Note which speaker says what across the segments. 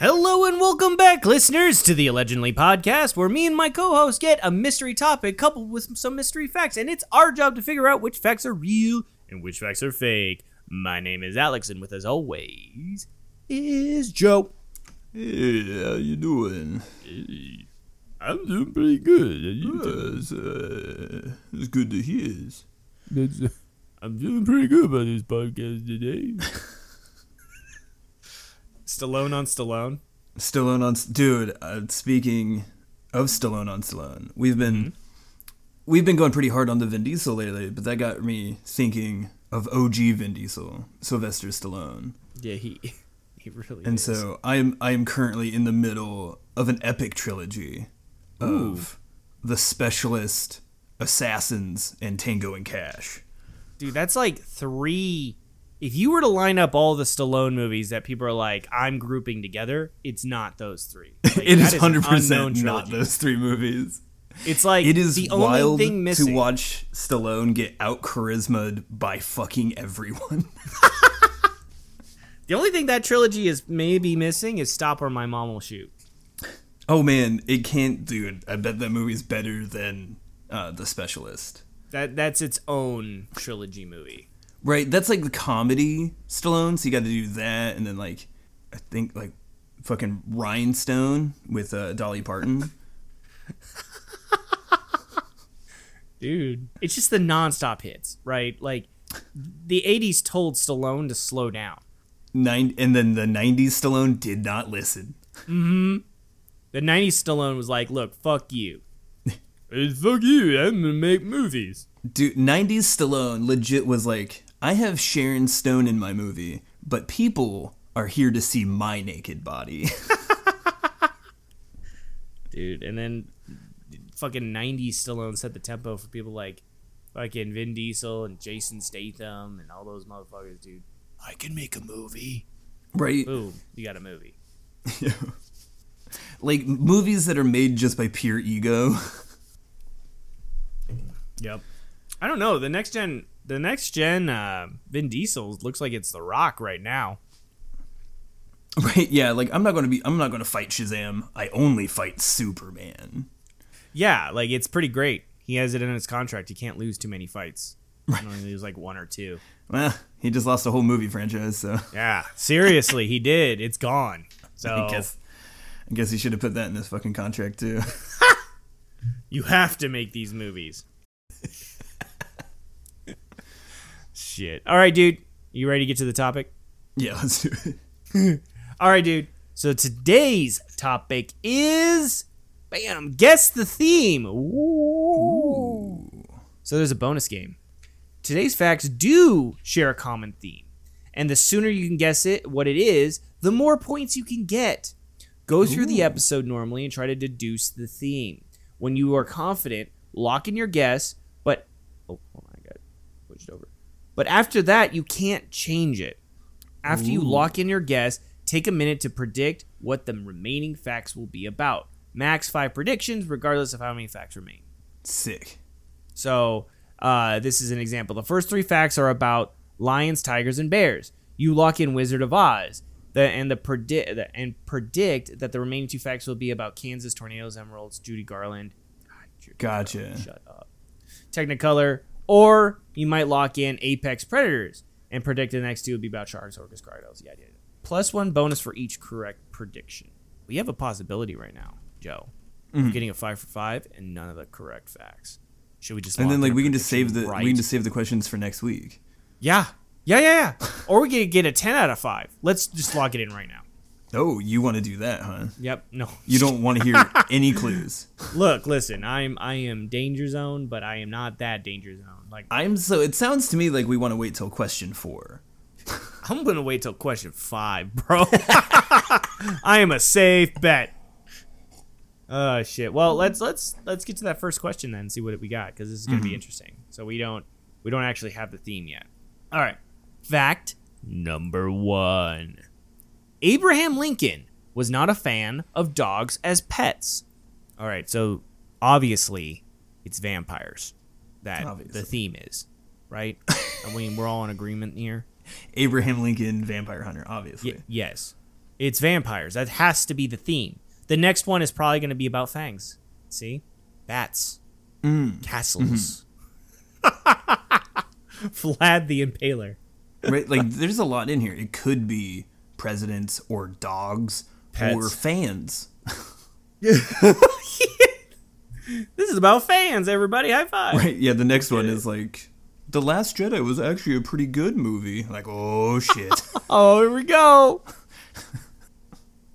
Speaker 1: Hello and welcome back, listeners, to the Allegedly podcast, where me and my co host get a mystery topic coupled with some mystery facts, and it's our job to figure out which facts are real and which facts are fake. My name is Alex, and with us always is Joe.
Speaker 2: Hey, how you doing?
Speaker 1: I'm doing pretty good.
Speaker 2: Yes, uh, it's good to hear.
Speaker 1: I'm doing pretty good about this podcast today. Stallone on Stallone.
Speaker 2: Stallone on dude. Uh, speaking of Stallone on Stallone, we've been
Speaker 1: Mm-hmm.
Speaker 2: we've been going pretty hard on the Vin Diesel lately, but that got me thinking of OG Vin Diesel, Sylvester Stallone,
Speaker 1: Yeah, he he really
Speaker 2: and
Speaker 1: is.
Speaker 2: so I am I am currently in the middle of an epic trilogy of the Specialist, Assassins, and Tango and Cash.
Speaker 1: Dude, that's like three. If you were to line up all the Stallone movies that people are like, I'm grouping together, it's not those three. Like,
Speaker 2: it is hundred percent not those three movies.
Speaker 1: It's like
Speaker 2: It is
Speaker 1: the only thing missing.
Speaker 2: to watch Stallone get out charismaed by fucking everyone.
Speaker 1: The only thing that trilogy is maybe missing is Stop or My Mom Will Shoot.
Speaker 2: oh man, it can't, dude. I bet that movie's better than uh, The Specialist.
Speaker 1: That that's its own trilogy movie.
Speaker 2: Right, that's like the comedy Stallone. So you got to do that, and then like, I think like fucking Rhinestone with uh, Dolly Parton.
Speaker 1: Dude, it's just the nonstop hits, right? Like the '80s told Stallone to slow down.
Speaker 2: Nine, and then the '90s Stallone did not listen.
Speaker 1: The '90s Stallone was like, "Look, fuck you." Fuck you! I'm gonna make movies.
Speaker 2: Dude, 90s Stallone legit was like, I have Sharon Stone in my movie, but people are here to see my naked body.
Speaker 1: dude. And then fucking 90s Stallone set the tempo for people like fucking Vin Diesel and Jason Statham and all those motherfuckers, dude. I can make a movie.
Speaker 2: right?
Speaker 1: Boom, you got a movie.
Speaker 2: Like movies that are made just by pure ego.
Speaker 1: Yep. I don't know. The next gen, the next gen, uh, Vin Diesel looks like it's The Rock right now.
Speaker 2: right? Yeah, like I'm not going to be I'm not going to fight Shazam. I only fight Superman.
Speaker 1: Yeah, like it's pretty great. He has it in his contract. He can't lose too many fights. He can only lose like one or two.
Speaker 2: Well, he just lost a whole movie franchise, so
Speaker 1: Yeah, seriously, he did. It's gone. So
Speaker 2: I guess I guess he should have put that in his fucking contract too.
Speaker 1: You have to make these movies. Shit. All right, dude. You ready to get to the topic?
Speaker 2: yeah, let's do it.
Speaker 1: All right, dude. So today's topic is bam, guess the theme. Ooh. So there's a bonus game. Today's facts do share a common theme. And the sooner you can guess it, what it is, the more points you can get. Go through the episode normally and try to deduce the theme. When you are confident, lock in your guess, but oh, I got it switched over. But after that, you can't change it. After you lock in your guess, take a minute to predict what the remaining facts will be about. Max five predictions, regardless of how many facts remain.
Speaker 2: Sick.
Speaker 1: So, uh, this is an example. The first three facts are about lions, tigers, and bears. You lock in Wizard of Oz, the, and the predict and predict that the remaining two facts will be about Kansas tornadoes, emeralds, Judy Garland. God,
Speaker 2: Gotcha.
Speaker 1: Garland, shut up. Technicolor, or you might lock in Apex Predators and predict the next two will be about sharks, orcas, crocodiles. Yeah, yeah. yeah. Plus one bonus for each correct prediction. We have a possibility right now, Joe.
Speaker 2: Mm-hmm.
Speaker 1: Getting a five for five and none of the correct facts. Should we just
Speaker 2: And then like we can just save the
Speaker 1: right?
Speaker 2: we can just save the questions for next week.
Speaker 1: yeah yeah yeah yeah or we can get a 10 out of 5 let's just lock it in right now
Speaker 2: Oh, you want to do that, huh?
Speaker 1: yep no
Speaker 2: You don't want to hear any clues.
Speaker 1: look listen i'm i am danger zone but i am not that danger zone like
Speaker 2: I'm so it sounds to me like we want to wait till question 4.
Speaker 1: I'm gonna wait till question five, bro. I am a safe bet. Oh shit. Well, let's let's let's get to that first question then, and see what we got, because this is gonna be mm-hmm. interesting. So we don't we don't actually have the theme yet. All right. Fact number one: Abraham Lincoln was not a fan of dogs as pets. All right. So obviously, it's vampires that
Speaker 2: Obviously.
Speaker 1: the theme is, right? I mean, we're all in agreement here.
Speaker 2: Abraham Lincoln, vampire hunter, obviously.
Speaker 1: Y- yes. It's vampires. That has to be the theme. The next one is probably going to be about fangs. See? Bats. Mm. Castles. Mm-hmm. Vlad the Impaler.
Speaker 2: right? Like, there's a lot in here. It could be presidents or dogs or fans.
Speaker 1: Is about fans, everybody. High five.
Speaker 2: Right? Yeah. The next one is like, The Last Jedi was actually a pretty good movie. Like, oh shit.
Speaker 1: Oh, here we go.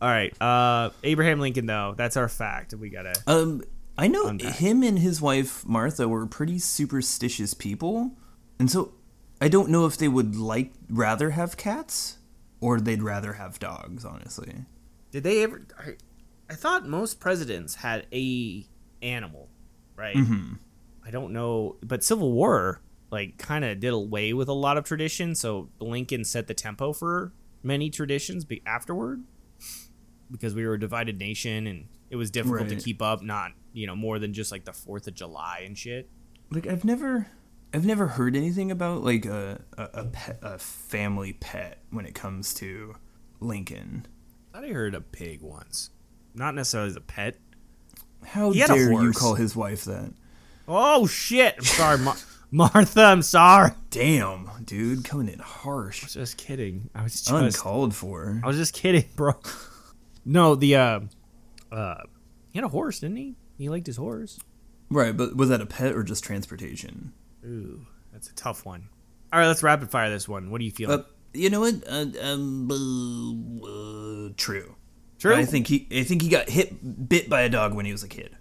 Speaker 1: All right. Uh, Abraham Lincoln, though. That's our fact. We got to.
Speaker 2: um, I know
Speaker 1: Unpack.
Speaker 2: him and his wife Martha were pretty superstitious people, and so I don't know if they would like rather have cats or they'd rather have dogs. Honestly.
Speaker 1: Did they ever. I, I thought most presidents had a animal, right? Mm-hmm. I don't know, but Civil War like kind of did away with a lot of traditions. So Lincoln set the tempo for many traditions be- afterward because we were a divided nation and it was difficult to keep up. Not you know more than just like the Fourth of July and shit.
Speaker 2: like I've never I've never heard anything about like a a, a, pet, a family pet when it comes to Lincoln.
Speaker 1: I thought I heard a pig once, not necessarily as a pet.
Speaker 2: How dare you call his wife that?
Speaker 1: Oh shit! I'm sorry, Mar- Martha. I'm sorry.
Speaker 2: Damn, dude, coming in harsh,
Speaker 1: Just kidding. I was just
Speaker 2: uncalled for.
Speaker 1: I was just kidding, bro. No, the uh, uh, he had a horse, didn't he? He liked his horse.
Speaker 2: Right, but was that a pet or just transportation?
Speaker 1: Ooh, that's a tough one. All right, let's rapid fire this one. What do you feel?
Speaker 2: Uh, you know what? Uh, um, uh, true.
Speaker 1: True.
Speaker 2: I think he I think he got hit bit by a dog when he was a kid.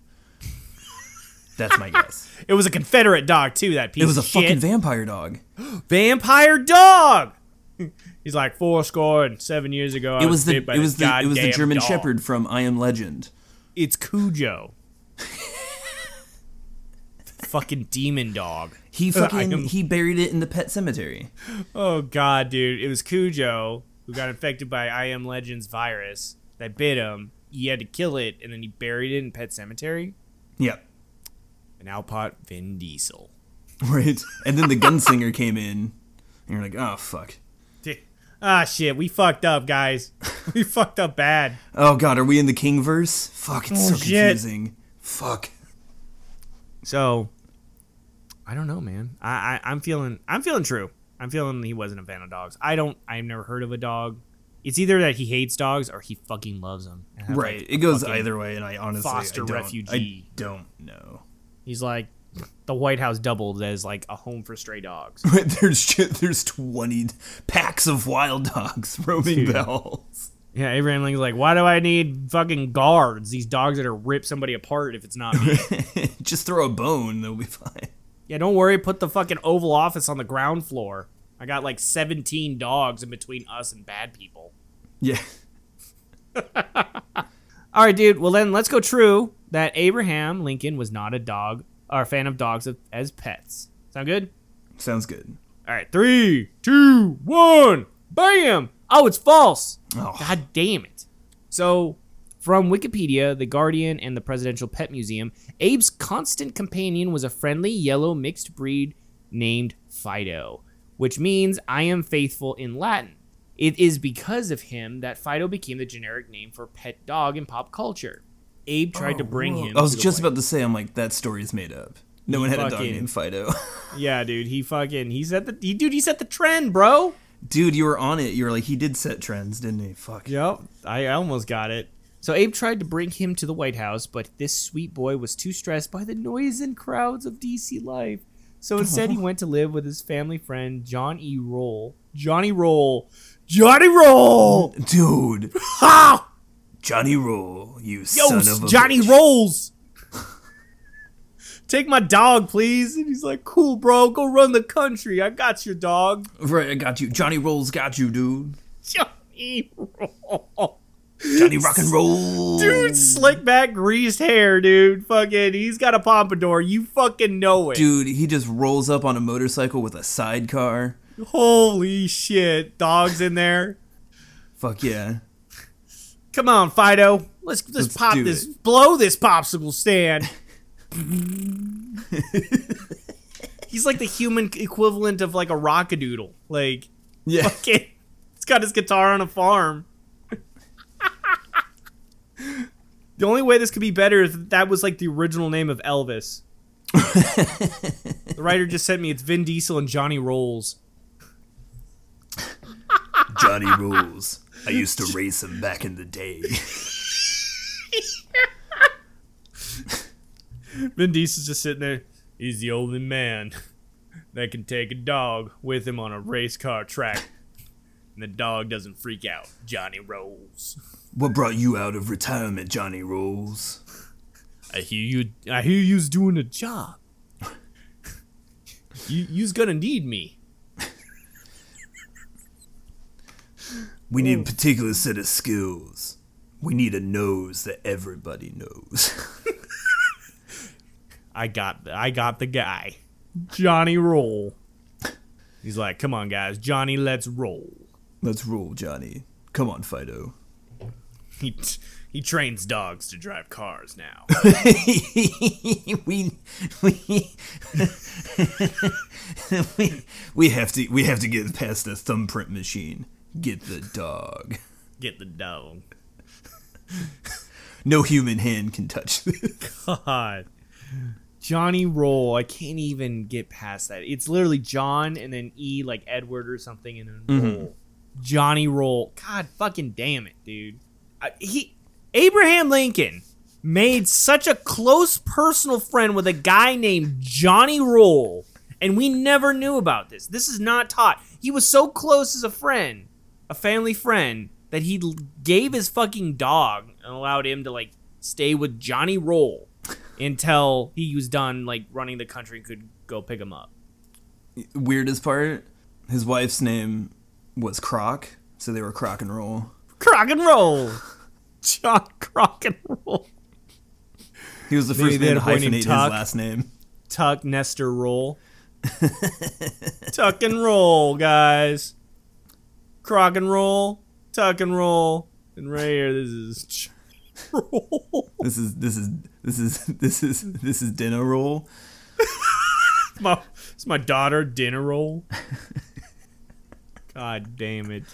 Speaker 2: That's my guess.
Speaker 1: it was a Confederate dog too. That piece. Of shit.
Speaker 2: It was a fucking vampire dog.
Speaker 1: vampire dog. He's like four score and seven years ago. I
Speaker 2: It was the it was the it was the German
Speaker 1: dog.
Speaker 2: Shepherd from I Am Legend.
Speaker 1: It's Cujo. fucking demon dog.
Speaker 2: He fucking
Speaker 1: am-
Speaker 2: he buried it in the pet cemetery.
Speaker 1: Oh god, dude. It was Cujo who got infected by I Am Legends virus that bit him. He had to kill it and then he buried it in Pet Cemetery.
Speaker 2: Yep.
Speaker 1: And output Vin Diesel.
Speaker 2: Right. And then the gunslinger came in. And you're like, oh fuck.
Speaker 1: Ah shit, we fucked up, guys. we fucked up bad.
Speaker 2: Oh god, are we in the King verse? Fuck, it's
Speaker 1: Oh,
Speaker 2: so
Speaker 1: shit.
Speaker 2: confusing. Fuck.
Speaker 1: So I don't know, man. I, I I'm feeling I'm feeling true. I'm feeling he wasn't a fan of dogs. I don't I've never heard of a dog. It's either that he hates dogs or he fucking loves them.
Speaker 2: Right.
Speaker 1: like,
Speaker 2: It goes either way, and I honestly
Speaker 1: foster
Speaker 2: I don't,
Speaker 1: refugee.
Speaker 2: I don't know.
Speaker 1: He's like the White House doubled as like a home for stray dogs.
Speaker 2: there's ju- there's twenty packs of wild dogs roaming
Speaker 1: Dude.
Speaker 2: halls.
Speaker 1: Yeah, Abraham Lincoln's like, why do I need fucking guards? These dogs that are rip somebody apart if it's not me.
Speaker 2: Just throw a bone, they'll be fine.
Speaker 1: yeah, don't worry. Put the fucking Oval Office on the ground floor. I got like 17 dogs in between us and bad people.
Speaker 2: Yeah.
Speaker 1: All right, dude. Well, then let's go true that Abraham Lincoln was not a dog or a fan of dogs as pets. Sound good?
Speaker 2: Sounds good.
Speaker 1: All right, three, two, one, bam! Oh, it's false.
Speaker 2: Oh.
Speaker 1: God damn it. So, from Wikipedia, The Guardian, and the Presidential Pet Museum, Abe's constant companion was a friendly yellow mixed breed named Fido, which means I am faithful in Latin. It is because of him that Fido became the generic name for pet dog in pop culture. Abe tried to oh, bring him.
Speaker 2: I was just about to say, I'm like, that story is made up. No
Speaker 1: He
Speaker 2: one had a dog named Fido.
Speaker 1: Yeah, dude. He fucking he set the he, dude. He set the trend, bro.
Speaker 2: Dude, you were on it. You were like, he did set trends, didn't he? Fuck.
Speaker 1: Yep, I almost got it. So Abe tried to bring him to the White House, but this sweet boy was too stressed by the noise and crowds of DC life. So instead, he went to live with his family friend John E. Roll. Johnny Roll. Johnny Roll.
Speaker 2: Dude,
Speaker 1: Ha!
Speaker 2: Johnny Roll, you
Speaker 1: Yo,
Speaker 2: son of a
Speaker 1: Johnny
Speaker 2: bitch.
Speaker 1: Rolls. take my dog, please. And he's like, cool, bro. Go run the country. I got your dog.
Speaker 2: Right, I got you. Johnny Rolls got you, dude.
Speaker 1: Johnny Roll.
Speaker 2: Johnny Rock and Roll.
Speaker 1: Dude, slick back, greased hair, dude. Fucking, he's got a pompadour. You fucking know it.
Speaker 2: Dude, he just rolls up on a motorcycle with a sidecar.
Speaker 1: Holy shit. Dogs in there.
Speaker 2: Fuck yeah.
Speaker 1: Come on, Fido. Let's let's,
Speaker 2: Let's
Speaker 1: pop this,
Speaker 2: it.
Speaker 1: blow this popsicle stand. He's like the human equivalent of like a Rock-a-Doodle. Like,
Speaker 2: Yeah.
Speaker 1: fucking, he's got his guitar on a farm. the only way this could be better is if that was like the original name of Elvis. the writer just sent me it's Vin Diesel and Johnny Rolls.
Speaker 2: Johnny Rolls. I used to race him back in the day.
Speaker 1: Vin Diesel's just sitting there. He's the only man that can take a dog with him on a race car track. And the dog doesn't freak out. Johnny Rolls.
Speaker 2: What brought you out of retirement, Johnny Rolls?
Speaker 1: I hear you I hear you's doing a job. you you's gonna need me.
Speaker 2: We need a particular set of skills. We need a nose that everybody knows.
Speaker 1: I got I got the guy. Johnny Roll. He's like, come on guys, Johnny, let's roll.
Speaker 2: Let's roll, Johnny. Come on, Fido.
Speaker 1: He he trains dogs to drive cars now.
Speaker 2: we, we, we, we have to, we have to get past the thumbprint machine. Get the dog.
Speaker 1: Get the dog.
Speaker 2: No human hand can touch this.
Speaker 1: God. Johnny Roll. I can't even get past that. It's literally John and then E like Edward or something and then mm-hmm. Roll. Johnny Roll. God fucking damn it, dude. I, he Abraham Lincoln made such a close personal friend with a guy named Johnny Roll, and we never knew about this. This is not taught. He was so close as a friend, a family friend, that he gave his fucking dog and allowed him to like stay with Johnny Roll until he was done like running the country and could go pick him up.
Speaker 2: Weirdest part, his wife's name was Croc, so they were Croc and Roll.
Speaker 1: Crock and roll, John Crock and Roll.
Speaker 2: He was the first man to hyphenate his last name.
Speaker 1: Tuck Nestor Roll. Tuck and roll, guys. Crock and roll, tuck and roll, and right here, this is roll.
Speaker 2: This is this is this is this is this is dinner roll.
Speaker 1: my, it's my daughter dinner roll. God damn it.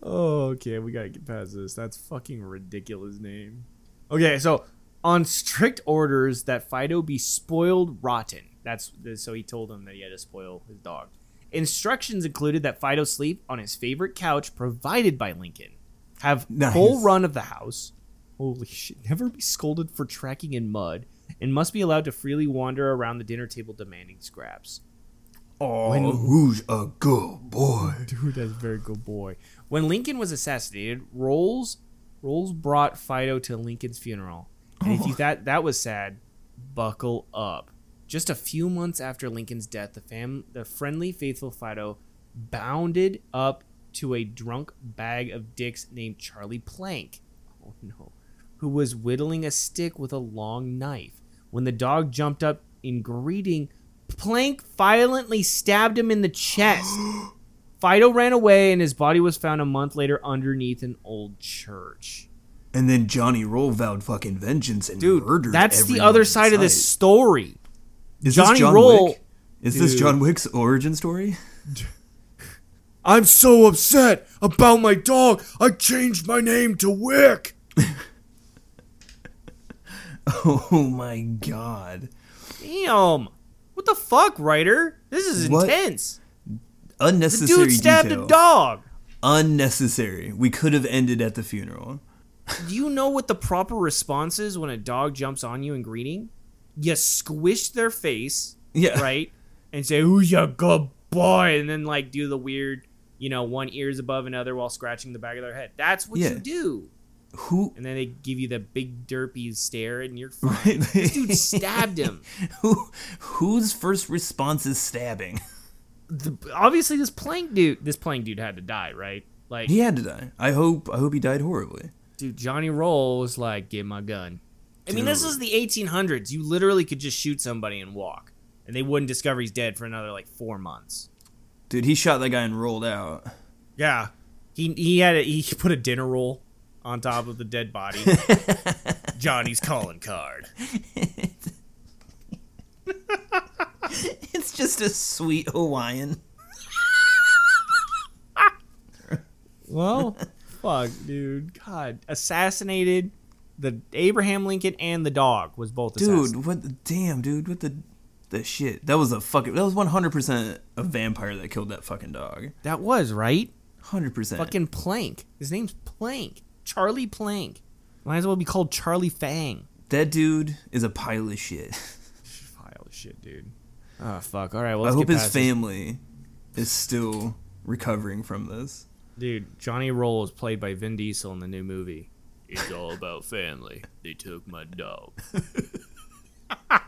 Speaker 1: Oh, okay, we gotta get past this. That's fucking ridiculous name. Okay, so on strict orders that Fido be spoiled rotten. That's so he told him that he had to spoil his dog. Instructions included that Fido sleep on his favorite couch provided by Lincoln. Have
Speaker 2: Nice.
Speaker 1: full run of the house. Holy shit! Never be scolded for tracking in mud, and must be allowed to freely wander around the dinner table demanding scraps.
Speaker 2: Oh, who's a good boy?
Speaker 1: Dude, that's a very good boy. When Lincoln was assassinated, Rolls Rolls brought Fido to Lincoln's funeral. And if you thought that was sad, buckle up. Just a few months after Lincoln's death, the fam the friendly, faithful Fido bounded up to a drunk bag of dicks named Charlie Plank. Oh no. Who was whittling a stick with a long knife. When the dog jumped up in greeting, Plank violently stabbed him in the chest. Fido ran away, and his body was found a month later underneath an old church.
Speaker 2: And then Johnny Roll vowed fucking vengeance and
Speaker 1: Dude,
Speaker 2: murdered.
Speaker 1: that's the other side of this story.
Speaker 2: Is
Speaker 1: Johnny
Speaker 2: this John
Speaker 1: Roll-
Speaker 2: Wick? Is this John Wick's origin story?
Speaker 1: I'm so upset about my dog. I changed my name to Wick.
Speaker 2: Oh my god.
Speaker 1: Damn. What the fuck, writer? This is
Speaker 2: What?
Speaker 1: intense. The
Speaker 2: Unnecessary
Speaker 1: dude stabbed
Speaker 2: detail.
Speaker 1: a dog.
Speaker 2: Unnecessary. We could have ended at the funeral.
Speaker 1: Do you know what the proper response is when a dog jumps on you in greeting? You squish their face,
Speaker 2: Yeah.
Speaker 1: right? And say, Who's your good boy? And then, like, do the weird, you know, one ear's above another while scratching the back of their head. That's what
Speaker 2: Yeah.
Speaker 1: you do.
Speaker 2: Who?
Speaker 1: and then they give you the big derpy stare, and you're fine. This dude stabbed him.
Speaker 2: Who? Whose first response is stabbing?
Speaker 1: The, obviously, this plank dude, this plank dude had to die, right? Like,
Speaker 2: He had to die. I hope. I hope he died horribly.
Speaker 1: dude, Johnny Roll was like, "Get my gun." I mean, this is the 1800s. You literally could just shoot somebody and walk, and they wouldn't discover he's dead for another like four months.
Speaker 2: Dude, he shot that guy and rolled out.
Speaker 1: Yeah, he he had a, he put a dinner roll on top of the dead body. Johnny's calling card.
Speaker 2: It's just a sweet Hawaiian.
Speaker 1: Well, fuck, dude. God, assassinated the Abraham Lincoln and the dog was both.
Speaker 2: Dude, what the damn, dude, what the the shit? That was a fucking that was 100% a vampire that killed that fucking dog.
Speaker 1: That was right.
Speaker 2: 100%.
Speaker 1: Fucking Plank. His name's Plank. Charlie Plank. Might as well be called Charlie Fang.
Speaker 2: that dude is a pile of shit.
Speaker 1: Pile of shit, dude. Oh fuck. All right. Well,
Speaker 2: I
Speaker 1: let's
Speaker 2: hope
Speaker 1: get
Speaker 2: his
Speaker 1: past this.
Speaker 2: family is still recovering from this.
Speaker 1: Dude, Johnny Roll is played by Vin Diesel in the new movie. It's all about family. They took my dog.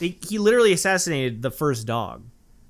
Speaker 1: they, he literally assassinated the first dog,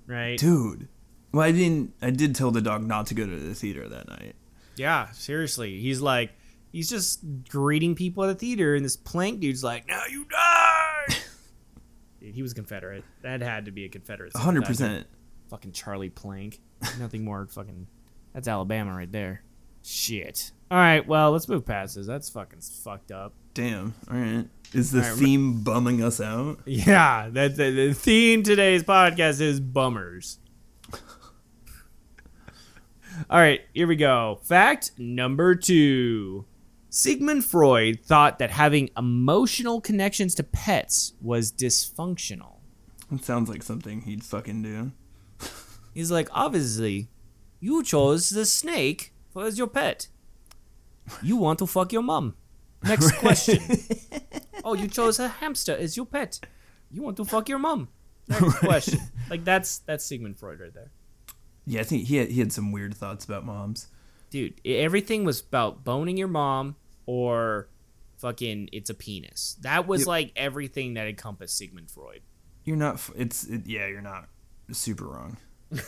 Speaker 1: right?
Speaker 2: Dude. Well, I didn't I did tell the dog not to go to the theater that night.
Speaker 1: Yeah, seriously. He's like, he's just greeting people at the theater, and this plank dude's like, "Now you die." Dude, he was Confederate. That had to be a Confederate. sympathizer.
Speaker 2: 100%.
Speaker 1: Fucking Charlie Plank. Nothing more fucking. That's Alabama right there. Shit. All right, well, let's move past this. That's fucking fucked up.
Speaker 2: Damn. All right. Is the
Speaker 1: right,
Speaker 2: theme bumming us out?
Speaker 1: Yeah, that the, the theme today's podcast is bummers. All right, here we go. Fact number two. Sigmund Freud thought that having emotional connections to pets was dysfunctional.
Speaker 2: It sounds like something he'd fucking do.
Speaker 1: He's like, obviously, you chose the snake as your pet. You want to fuck your mom. Next question. oh, you chose a hamster as your pet. You want to fuck your mom. Next question. Like that's that's Sigmund Freud right there.
Speaker 2: Yeah, I think he had, he had some weird thoughts about moms.
Speaker 1: Dude, everything was about boning your mom or fucking it's a penis. That was
Speaker 2: Yep.
Speaker 1: like everything that encompassed Sigmund Freud.
Speaker 2: You're not. It's it, yeah. You're not super wrong.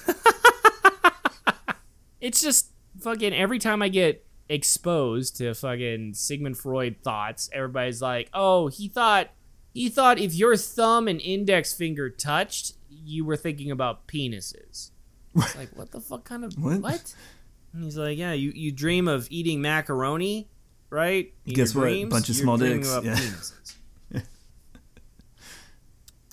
Speaker 1: it's just fucking every time I get exposed to fucking Sigmund Freud thoughts, everybody's like, "Oh, he thought he thought if your thumb and index finger touched, you were thinking about penises." It's like, what the fuck kind of
Speaker 2: What?
Speaker 1: what? And he's like, "Yeah, you you dream of eating macaroni, right? In
Speaker 2: Guess what?
Speaker 1: dreams,
Speaker 2: Bunch of small dicks, yeah.
Speaker 1: penises."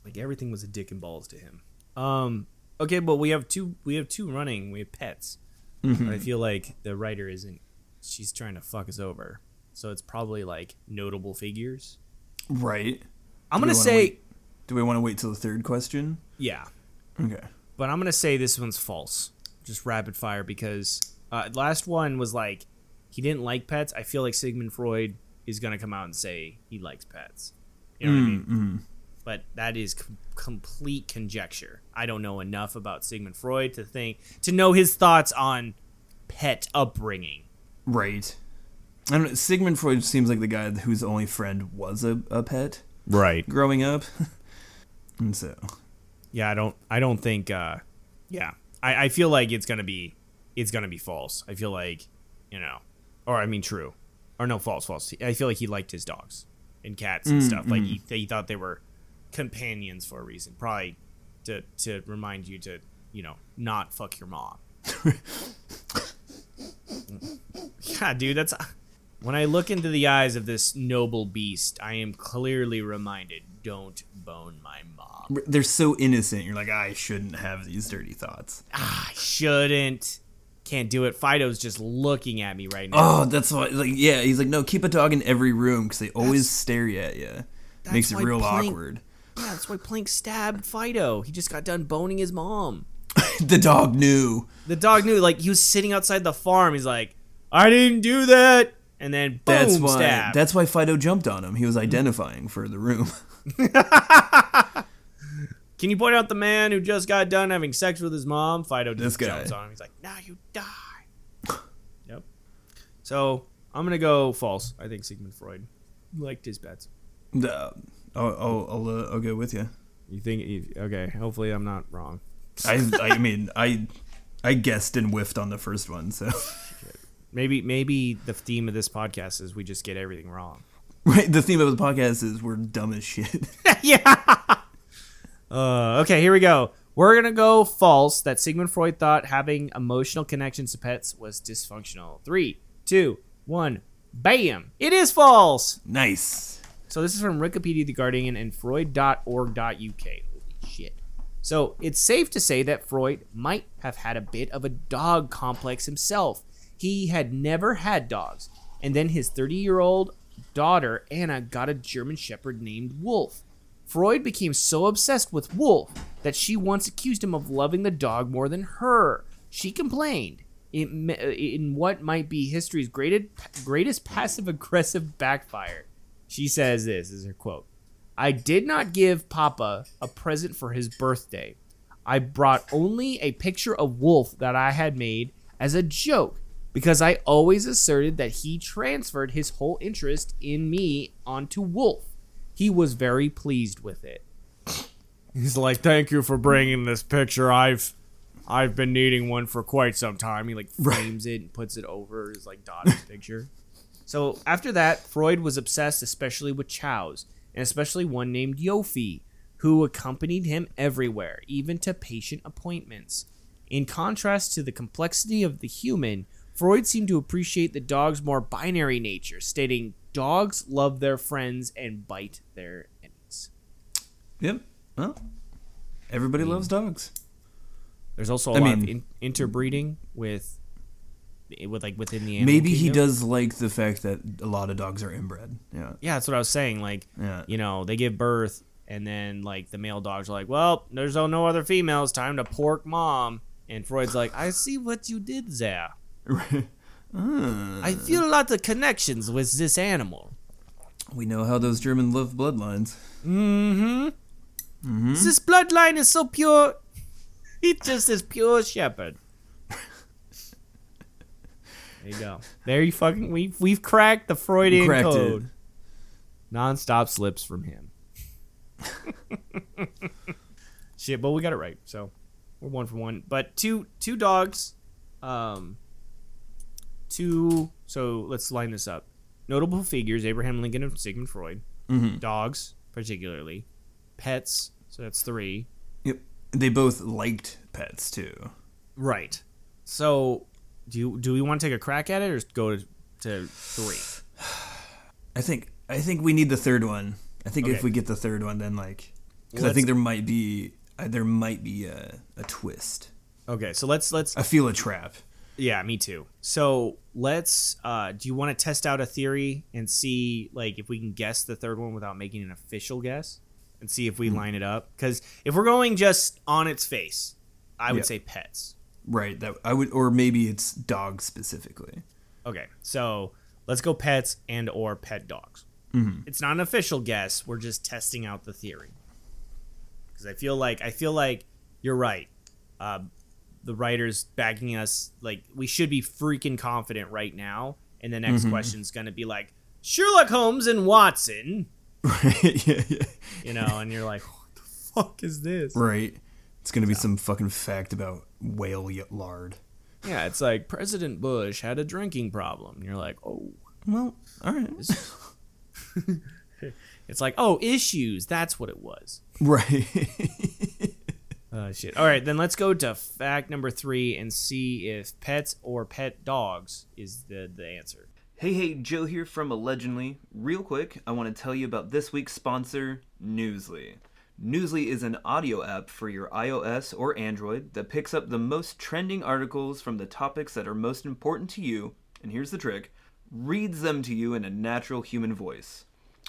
Speaker 1: like everything was a dick and balls to him. Um. Okay, but we have two. We have two running. We have pets.
Speaker 2: Mm-hmm.
Speaker 1: I feel like the writer isn't. She's trying to fuck us over. So it's probably like notable figures.
Speaker 2: Right.
Speaker 1: I'm
Speaker 2: Do
Speaker 1: gonna say
Speaker 2: wait? Do we want to wait till the third question?
Speaker 1: yeah,
Speaker 2: Okay.
Speaker 1: but I'm gonna say this one's false. Just rapid fire because uh, last one was like he didn't like pets. I feel like Sigmund Freud is gonna come out and say he likes pets. You know what I mean?
Speaker 2: Mm,
Speaker 1: But that is com- complete conjecture. I don't know enough about Sigmund Freud to think to know his thoughts on pet upbringing.
Speaker 2: Right. I don't know. Sigmund Freud seems like the guy whose only friend was a, a pet
Speaker 1: Right.
Speaker 2: growing up. and so,
Speaker 1: Yeah, I don't I don't think uh yeah. I, I feel like it's gonna be it's gonna be false. I feel like, you know or I mean true. Or no, false, false. I feel like he liked his dogs and cats and stuff. Like he, he thought they were companions for a reason. Probably to to remind you to, you know, not fuck your mom. yeah, dude, that's when I look into the eyes of this noble beast, I am clearly reminded, don't bone my mom.
Speaker 2: they're so innocent. You're like, I shouldn't have these dirty thoughts.
Speaker 1: Ah, I shouldn't. Can't do it. Fido's just looking at me right now.
Speaker 2: Oh, that's why. Like, yeah, he's like, no, keep a dog in every room because they always stare at you. Makes it real
Speaker 1: Plank-
Speaker 2: awkward.
Speaker 1: Yeah, that's why Plank stabbed Fido. He just got done boning his mom.
Speaker 2: the dog knew.
Speaker 1: The dog knew, like, he was sitting outside the farm. He's like, I didn't do that. And then, boom,
Speaker 2: That's why.
Speaker 1: stab.
Speaker 2: That's why Fido jumped on him. He was identifying for the room.
Speaker 1: Can you point out the man who just got done having sex with his mom? Fido just
Speaker 2: This guy.
Speaker 1: jumps on him. He's like, now you die. yep. So, I'm gonna go false. I think Sigmund Freud liked his pets.
Speaker 2: Uh, I'll, I'll, I'll, uh, I'll go with you.
Speaker 1: You think? Okay, hopefully I'm not wrong.
Speaker 2: I, I mean, I, I guessed and whiffed on the first one, so.
Speaker 1: Maybe maybe the theme of this podcast is we just get everything wrong.
Speaker 2: Right, the theme of the podcast is we're dumb as shit.
Speaker 1: yeah. Uh, okay, here we go. We're gonna go false. That Sigmund Freud thought having emotional connections to pets was dysfunctional. Three, two, one, bam! It is false.
Speaker 2: nice.
Speaker 1: So this is from Wikipedia, The Guardian, and Freud.org.uk. So it's safe to say that Freud might have had a bit of a dog complex himself. He had never had dogs, and then his 30 year old daughter, Anna, got a German Shepherd named Wolf. Freud became so obsessed with Wolf that she once accused him of loving the dog more than her. She complained. In, in what might be history's greatest, greatest passive aggressive backfire. She says this is her quote. I did not give Papa a present for his birthday. I brought only a picture of Wolf that I had made as a joke because I always asserted that he transferred his whole interest in me onto Wolf. He was very pleased with it. He's like, "Thank you for bringing this picture. I've I've been needing one for quite some time." He like frames it and puts it over his like daughter's picture. So after that, Freud was obsessed especially with chows, and especially one named Yofi, who accompanied him everywhere, even to patient appointments. In contrast to the complexity of the human, Freud seemed to appreciate the dog's more binary nature, stating, Dogs love their friends and bite their enemies.
Speaker 2: Yep. Well, everybody loves dogs.
Speaker 1: There's also a
Speaker 2: I
Speaker 1: lot of in- interbreeding with, with like within the animal
Speaker 2: Maybe he does like the fact that a lot of dogs are inbred. Yeah.
Speaker 1: Yeah, that's what I was saying. Like,
Speaker 2: Yeah.
Speaker 1: you know, they give birth, and then like the male dogs are like, "Well, there's no other females. Time to pork mom." And Freud's like, "I see what you did there.
Speaker 2: Ah,
Speaker 1: I feel a lot of connections with this animal.
Speaker 2: we know how those German love bloodlines.
Speaker 1: Mm-hmm. This bloodline is so pure. It's just as pure shepherd." There you go. There you fucking we've we've cracked the Freudian
Speaker 2: Cracked it.
Speaker 1: code. Non-stop slips from him. Shit, but we got it right, so we're one for one. But two two dogs, um, two. So let's line this up. Notable figures: Abraham Lincoln and Sigmund Freud.
Speaker 2: Mhm.
Speaker 1: Dogs, particularly. Pets. So that's three.
Speaker 2: Yep. They both liked pets too.
Speaker 1: Right. So do you do we want to take a crack at it or go to, to three?
Speaker 2: I think I think we need the third one. I think
Speaker 1: Okay.
Speaker 2: if we get the third one, then like, because I think there might be uh, there might be a, a twist.
Speaker 1: Okay, so let's let's
Speaker 2: I feel a trap.
Speaker 1: Yeah, me too. So let's. Uh, do you want to test out a theory and see like if we can guess the third one without making an official guess, and see if we line it up? Because if we're going just on its face, I would
Speaker 2: Yeah.
Speaker 1: say pets.
Speaker 2: Right. That I would, or maybe it's dogs specifically.
Speaker 1: Okay, so let's go pets and or pet dogs. It's not an official guess. We're just testing out the theory. Because I feel like I feel like you're right. Uh, the writers backing us like we should be freaking confident right now. And the next question's gonna be like Sherlock Holmes and Watson,
Speaker 2: Right. yeah, yeah.
Speaker 1: you know, and you're like, what the fuck is this?
Speaker 2: Right. It's gonna be some fucking fact about whale y- lard.
Speaker 1: Yeah, it's like President Bush had a drinking problem. And you're like, oh.
Speaker 2: Well, all right.
Speaker 1: It's like, oh, issues. That's what it was.
Speaker 2: Right.
Speaker 1: Uh, shit. All right, then let's go to fact number three and see if pets or pet dogs is the, the answer.
Speaker 3: Hey, hey, Joe here from Allegedly. Real quick, I want to tell you about this week's sponsor, Newsly. Newsly is an audio app for your iOS or Android that picks up the most trending articles from the topics that are most important to you, and here's the trick reads them to you in a natural human voice.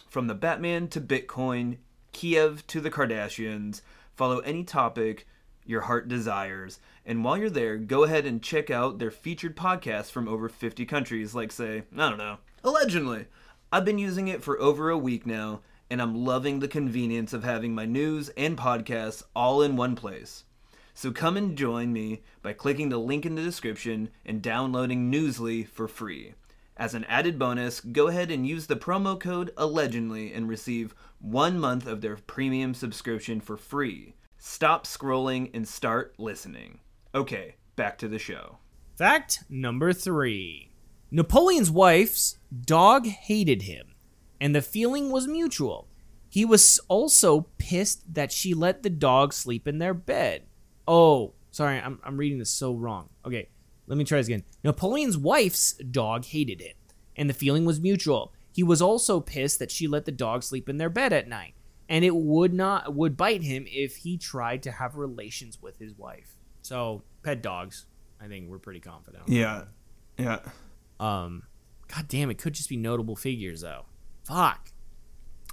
Speaker 3: From the Batman to Bitcoin, Kiev to the Kardashians, follow any topic your heart desires. And while you're there, go ahead and check out their featured podcasts from over 50 countries, like, say, I don't know, Allegedly. I've been using it for over a week now, and I'm loving the convenience of having my news and podcasts all in one place. So come and join me by clicking the link in the description and downloading Newsly for free. As an added bonus, go ahead and use the promo code allegedly and receive one month of their premium subscription for free. Stop scrolling and start listening. Okay, back to the show.
Speaker 1: Fact number three Napoleon's wife's dog hated him, and the feeling was mutual. He was also pissed that she let the dog sleep in their bed. Oh, sorry, I'm, I'm reading this so wrong. Okay, let me try this again. Napoleon's wife's dog hated it, and the feeling was mutual. He was also pissed that she let the dog sleep in their bed at night, and it would not would bite him if he tried to have relations with his wife. So, pet dogs, I think we're pretty confident.
Speaker 2: Yeah. Yeah.
Speaker 1: Um, god damn, it could just be notable figures though. Fuck.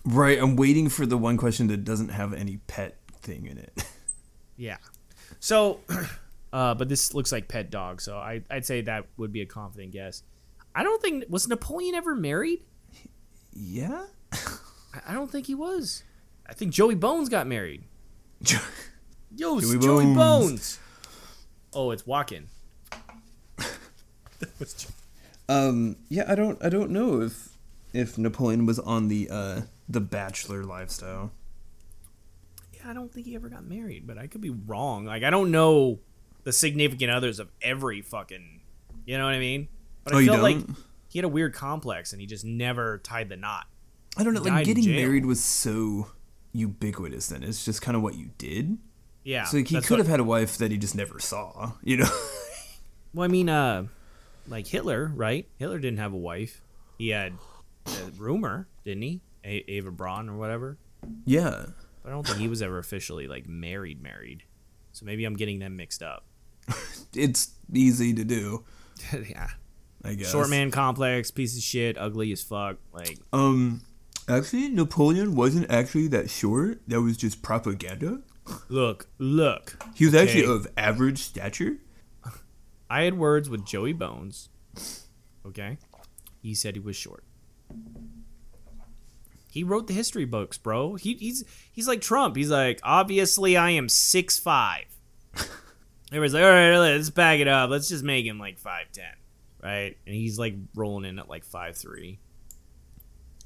Speaker 2: Right. I'm waiting for the one question that doesn't have any pet thing in it.
Speaker 1: Yeah. So, uh, but this looks like pet dog, so I I'd say that would be a confident guess. I don't think was Napoleon ever married.
Speaker 2: yeah.
Speaker 1: I, don't think he was. I think Joey Bones got married. Yo,
Speaker 2: Joey
Speaker 1: Joey,
Speaker 2: Bones.
Speaker 1: Bones. Oh, it's walking. that was Jo-
Speaker 2: Um. Yeah. I don't. I don't know if if Napoleon was on the uh the bachelor lifestyle.
Speaker 1: yeah, I don't think he ever got married, but I could be wrong. Like I don't know the significant others of every fucking. You know what I mean? But I
Speaker 2: Oh, you
Speaker 1: felt like he had a weird complex and he just never tied the knot.
Speaker 2: I don't know. Like getting married was so ubiquitous. Then it's just kind of what you did.
Speaker 1: Yeah.
Speaker 2: So like, he could
Speaker 1: what-
Speaker 2: have had a wife that he just never saw. You know.
Speaker 1: Well, I mean, uh, like Hitler, right? Hitler didn't have a wife. He had rumor, didn't he? A- Eva Braun or whatever.
Speaker 2: yeah.
Speaker 1: But I don't think he was ever officially like married, married. So maybe I'm getting them mixed up.
Speaker 2: It's easy to do.
Speaker 1: yeah.
Speaker 2: I guess.
Speaker 1: Short man complex, piece of shit, ugly as fuck. Like,
Speaker 2: Um. Actually, Napoleon wasn't actually that short. That was just propaganda.
Speaker 1: look, look.
Speaker 2: He was actually of average stature.
Speaker 1: I had words with Joey Bones. Okay. He said he was short. He wrote the history books, bro. He, he's he's like Trump. He's like, obviously I am six five. Everybody's like, all right, let's back it up. Let's just make him like five ten, right? And he's like rolling in at like five three.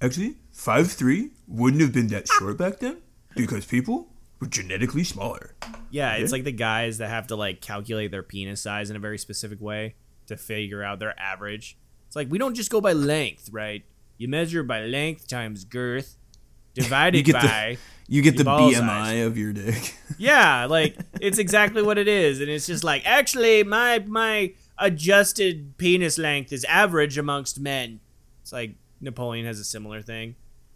Speaker 2: Actually, five three wouldn't have been that short back then because people were genetically smaller.
Speaker 1: Yeah, it's like the guys that have to like calculate their penis size in a very specific way to figure out their average. It's like we don't just go by length, right? You measure by length times girth divided
Speaker 2: You get the-
Speaker 1: by
Speaker 2: You get the BMI
Speaker 1: size.
Speaker 2: of your dick.
Speaker 1: Yeah, like it's exactly what it is, and it's just like actually my my adjusted penis length is average amongst men. It's like Napoleon has a similar thing.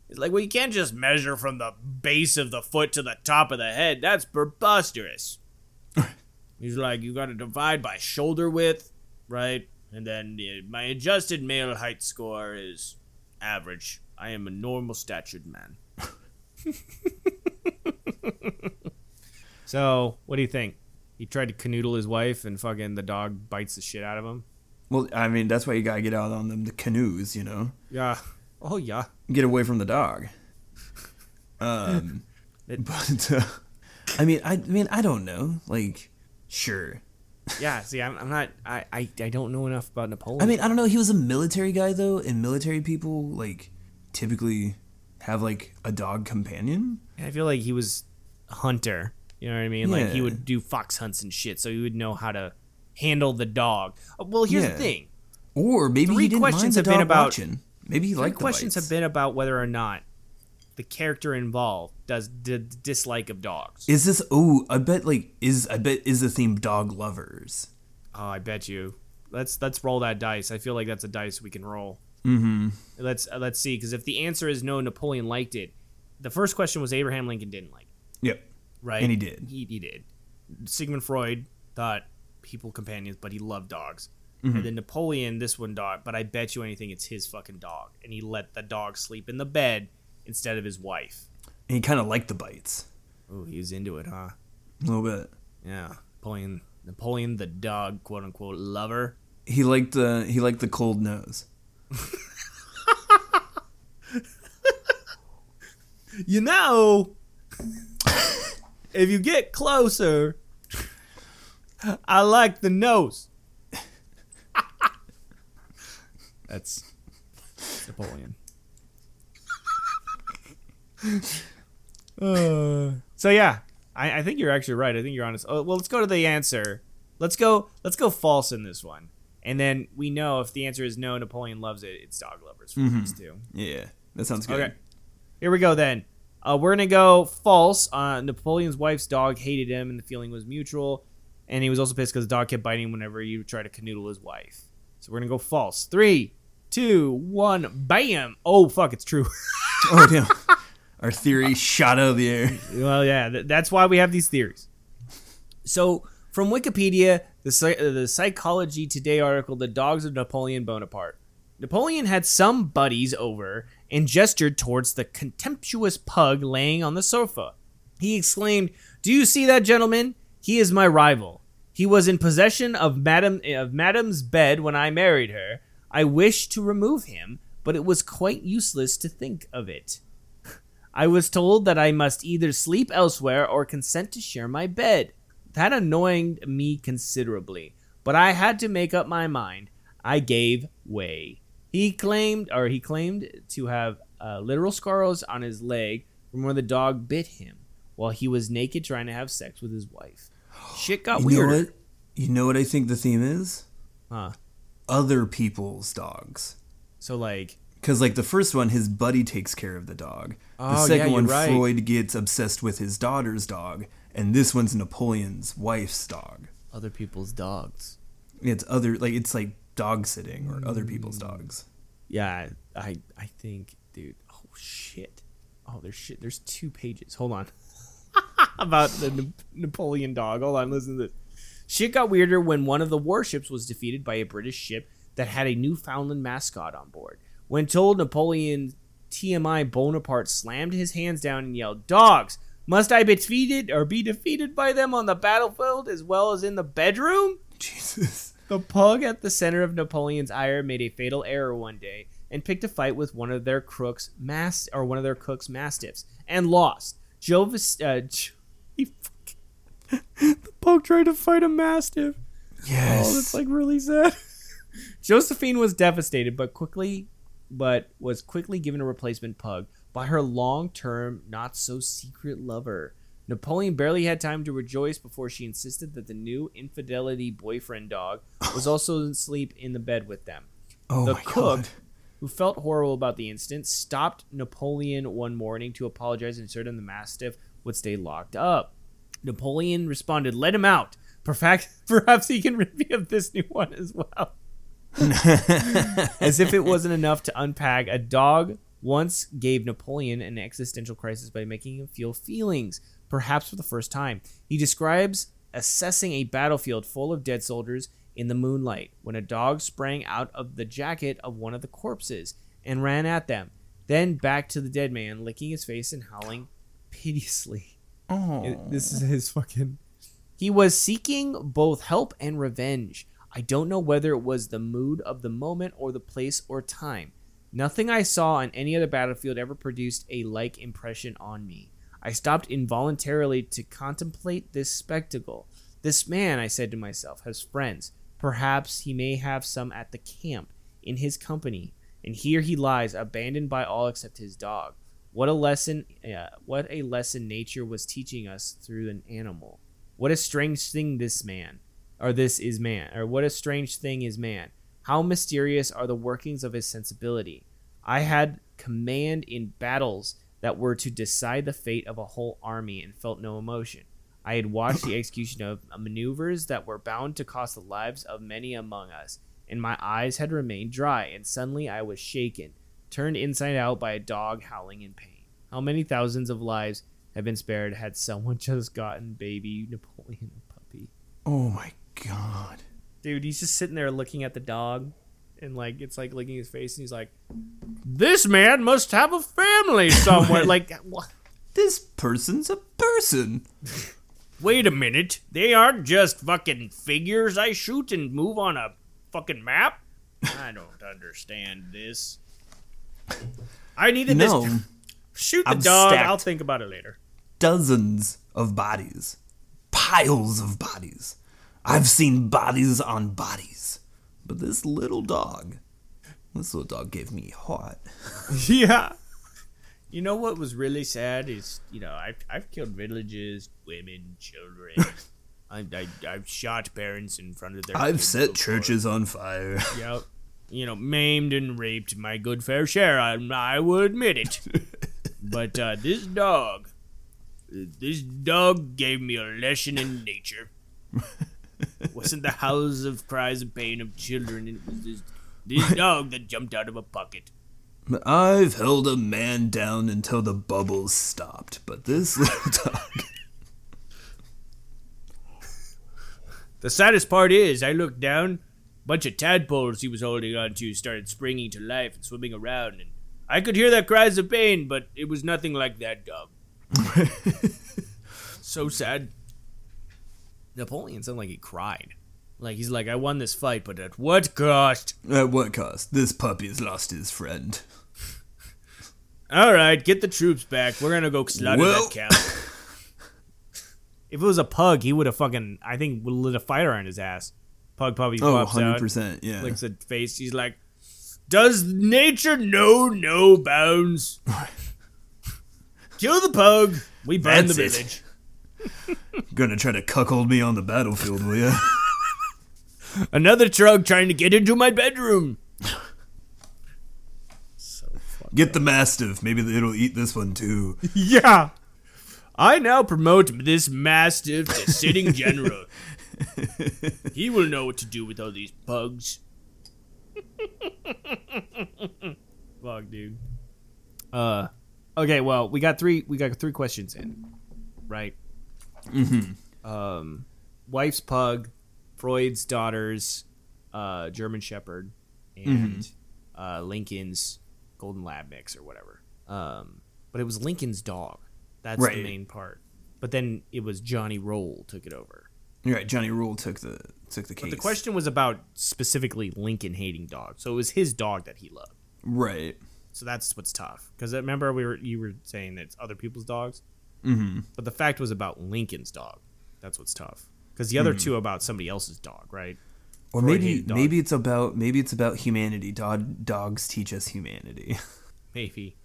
Speaker 1: It's like well, you can't just measure from the base of the foot to the top of the head. That's preposterous. He's like you got to divide by shoulder width, right? And then my adjusted male height score is average. I am a normal statured man. So, what do you think? He tried to canoodle his wife, and fucking the dog bites the shit out of him.
Speaker 2: well, I mean, that's why you gotta get out on them the canoes, you know,
Speaker 1: Yeah. Oh yeah.
Speaker 2: get away from the dog. Um,
Speaker 1: It-
Speaker 2: but uh, I mean, I, I mean, I don't know. Like, sure.
Speaker 1: Yeah. See, I'm, I'm not. I, I I don't know enough about Napoleon.
Speaker 2: I mean, I don't know. He was a military guy though, and military people like typically have like a dog companion.
Speaker 1: I feel like he was a hunter. You know what I mean? Like he would do fox hunts and shit, so he would know how to handle the dog. Uh, Well, here's
Speaker 2: Yeah.
Speaker 1: the thing.
Speaker 2: Or maybe
Speaker 1: Three
Speaker 2: he didn't
Speaker 1: questions have been about-
Speaker 2: watching. Maybe he
Speaker 1: Three
Speaker 2: liked
Speaker 1: questions have been about whether or not the character involved does the dislike of dogs.
Speaker 2: Is this? Oh, I bet. Like, is I bet is the theme dog lovers?
Speaker 1: Oh, I bet you. Let's let's roll that dice. I feel like that's a dice we can roll. Mm-hmm. Let's uh, let's see, because if the answer is no, Napoleon liked it. The first question was Abraham Lincoln didn't like, it,
Speaker 2: Yep.
Speaker 1: right?
Speaker 2: And he did.
Speaker 1: He, he did. Sigmund Freud thought people companions, but he loved dogs.
Speaker 2: Mm-hmm.
Speaker 1: And then Napoleon, this one dog, but I bet you anything it's his fucking dog, and he let the dog sleep in the bed instead of his wife.
Speaker 2: And he kind of liked the bites
Speaker 1: Oh, he was into it, huh?
Speaker 2: a little bit.
Speaker 1: Yeah, Napoleon, Napoleon the dog, quote unquote lover.
Speaker 2: He liked the he liked the cold nose.
Speaker 1: You know, if you get closer, I like the nose. That's Napoleon. Uh, so yeah, I, I think you're actually right. I think you're honest. Oh, well, let's go to the answer. Let's go. Let's go false in this one, and then we know if the answer is no, Napoleon loves it. It's dog lovers for these two.
Speaker 2: Yeah, that sounds good.
Speaker 1: Okay. Here we go then. Uh, we're gonna go false. Uh, Napoleon's wife's dog hated him, and the feeling was mutual. And he was also pissed because the dog kept biting him whenever he tried to canoodle his wife. So we're gonna go false. Three, two, one, bam! Oh fuck, it's true.
Speaker 2: Oh damn. Our theory shot out of the air.
Speaker 1: well, yeah, th- that's why we have these theories. So from Wikipedia, the uh, the Psychology Today article, "The Dogs of Napoleon Bonaparte." Napoleon had some buddies over and gestured towards the contemptuous pug laying on the sofa. He exclaimed, "Do you see that gentleman? He is my rival. He was in possession of Madame of Madame's bed when I married her. I wished to remove him, but it was quite useless to think of it. I was told that I must either sleep elsewhere or consent to share my bed. That annoyed me considerably, but I had to make up my mind. I gave way. He claimed, or he claimed to have uh, literal scars on his leg from where the dog bit him while he was naked trying to have sex with his wife. Shit got
Speaker 2: You know
Speaker 1: weird.
Speaker 2: what? You know what I think the theme is?
Speaker 1: Huh.
Speaker 2: Other people's dogs.
Speaker 1: So like,
Speaker 2: Because like the first one, his buddy takes care of the dog. The
Speaker 1: Oh, yeah,
Speaker 2: second
Speaker 1: you're
Speaker 2: one,
Speaker 1: right.
Speaker 2: Freud gets obsessed with his daughter's dog, and this one's Napoleon's wife's dog.
Speaker 1: other people's dogs.
Speaker 2: It's other like it's like dog sitting or other
Speaker 1: Mm.
Speaker 2: people's dogs.
Speaker 1: Yeah, I I think, dude. Oh shit. Oh, there's shit. There's two pages. Hold on. About the Na- Napoleon dog. Hold on. Listen to this. Shit got weirder when one of the warships was defeated by a British ship that had a Newfoundland mascot on board. When told Napoleon TMI Bonaparte slammed his hands down and yelled, "Dogs! Must I be defeated or be defeated by them on the battlefield as well as in the bedroom?"
Speaker 2: Jesus.
Speaker 1: The pug at the center of Napoleon's ire made a fatal error one day and picked a fight with one of their crooks mas- or one of their cook's mastiffs and lost. Jovis, uh, J- he the pug tried to fight a mastiff.
Speaker 2: Yes.
Speaker 1: Oh, that's like really sad. Josephine was devastated, but quickly, but was quickly given a replacement pug by her long-term, not so secret lover. Napoleon barely had time to rejoice before she insisted that the new infidelity boyfriend dog was also asleep in the bed with them.
Speaker 2: oh
Speaker 1: the
Speaker 2: my
Speaker 1: cook,
Speaker 2: god.
Speaker 1: who felt horrible about the incident, stopped Napoleon one morning to apologize and assured him the mastiff would stay locked up. Napoleon responded, "Let him out. Perhaps, perhaps he can rid me of this new one as well." As if it wasn't enough to unpack, a dog once gave Napoleon an existential crisis by making him feel feelings, perhaps for the first time. He describes assessing a battlefield full of dead soldiers in the moonlight when a dog sprang out of the jacket of one of the corpses and ran at them, then back to the dead man, licking his face and howling piteously.
Speaker 2: Oh.
Speaker 1: This is his fucking. He was seeking both help and revenge. I don't know whether it was the mood of the moment or the place or time. Nothing I saw on any other battlefield ever produced a like impression on me. I stopped involuntarily to contemplate this spectacle. This man, I said to myself, has friends. Perhaps he may have some at the camp, in his company, and here he lies, abandoned by all except his dog. What a lesson! Uh, what a lesson nature was teaching us through an animal. What a strange thing this man, or this is man, or what a strange thing is man. How mysterious are the workings of his sensibility. I had command in battles that were to decide the fate of a whole army and felt no emotion. I had watched the execution of maneuvers that were bound to cost the lives of many among us, and my eyes had remained dry, and suddenly I was shaken, turned inside out by a dog howling in pain. How many thousands of lives have been spared had someone just gotten baby Napoleon a puppy?
Speaker 2: Oh my god.
Speaker 1: Dude, he's just sitting there looking at the dog, and like it's like licking his face, and he's like, "This man must have a family somewhere." like, what?
Speaker 2: This person's a person.
Speaker 1: Wait a minute, they aren't just fucking figures I shoot and move on a fucking map. I don't understand this. I needed
Speaker 2: No.
Speaker 1: this. Shoot the
Speaker 2: I'm
Speaker 1: dog. I'll think about it later.
Speaker 2: Dozens of bodies. Piles of bodies. I've seen bodies on bodies. But this little dog. This little dog gave me heart.
Speaker 1: yeah. You know what was really sad is, you know, I've, I've killed villages, women, children. I, I, I've shot parents in front of their.
Speaker 2: I've set
Speaker 1: before.
Speaker 2: churches on fire.
Speaker 1: Yep. You know, maimed and raped my good fair share. I, I will admit it. but uh, this dog, this dog gave me a lesson in nature. Wasn't the howls of cries of pain of children. It was this, this dog that jumped out of a pocket.
Speaker 2: I've held a man down until the bubbles stopped, but this little dog.
Speaker 1: The saddest part is, I looked down, bunch of tadpoles he was holding onto started springing to life and swimming around, and I could hear their cries of pain, but it was nothing like that dog. so sad. Napoleon sounded like he cried. Like he's like, I won this fight, but at what cost?
Speaker 2: At what cost? This puppy's lost his friend.
Speaker 1: All right, get the troops back. We're gonna go slaughter
Speaker 2: Well-
Speaker 1: that cow. if it was a pug, he would have fucking, I think, would lit a fire on his ass. Pug puppy
Speaker 2: Oh,
Speaker 1: pops out.
Speaker 2: 100%. Yeah.
Speaker 1: licks a face. He's like, "Does nature know no bounds?" Kill the pug. We burn
Speaker 2: That's
Speaker 1: the village.
Speaker 2: Gonna try to cuckold me on the battlefield, will ya?
Speaker 1: Another truck trying to get into my bedroom.
Speaker 2: so Get the mastiff. Maybe it'll eat this one too.
Speaker 1: Yeah. I now promote this mastiff to sitting general. he will know what to do with all these pugs. Fuck, dude. Uh, okay. Well, we got three. We got three questions in, right? Mm-hmm. Um, wife's pug, Freud's daughters, uh, German Shepherd, and uh, Lincoln's Golden Lab mix or whatever. Um, but it was Lincoln's dog. That's the main part. But then it was Johnny Roll took it over.
Speaker 2: You're right. Johnny Rule took the took the case.
Speaker 1: But the question was about specifically Lincoln hating dogs. So it was his dog that he loved.
Speaker 2: Right.
Speaker 1: So that's what's tough. Because remember we were you were saying that it's other people's dogs,
Speaker 2: Mm-hmm.
Speaker 1: but the fact was about Lincoln's dog. That's what's tough. Because the other two are about somebody else's dog, right?
Speaker 2: Or
Speaker 1: Freud
Speaker 2: maybe maybe it's about maybe it's about humanity. Dog dogs teach us humanity.
Speaker 1: Maybe.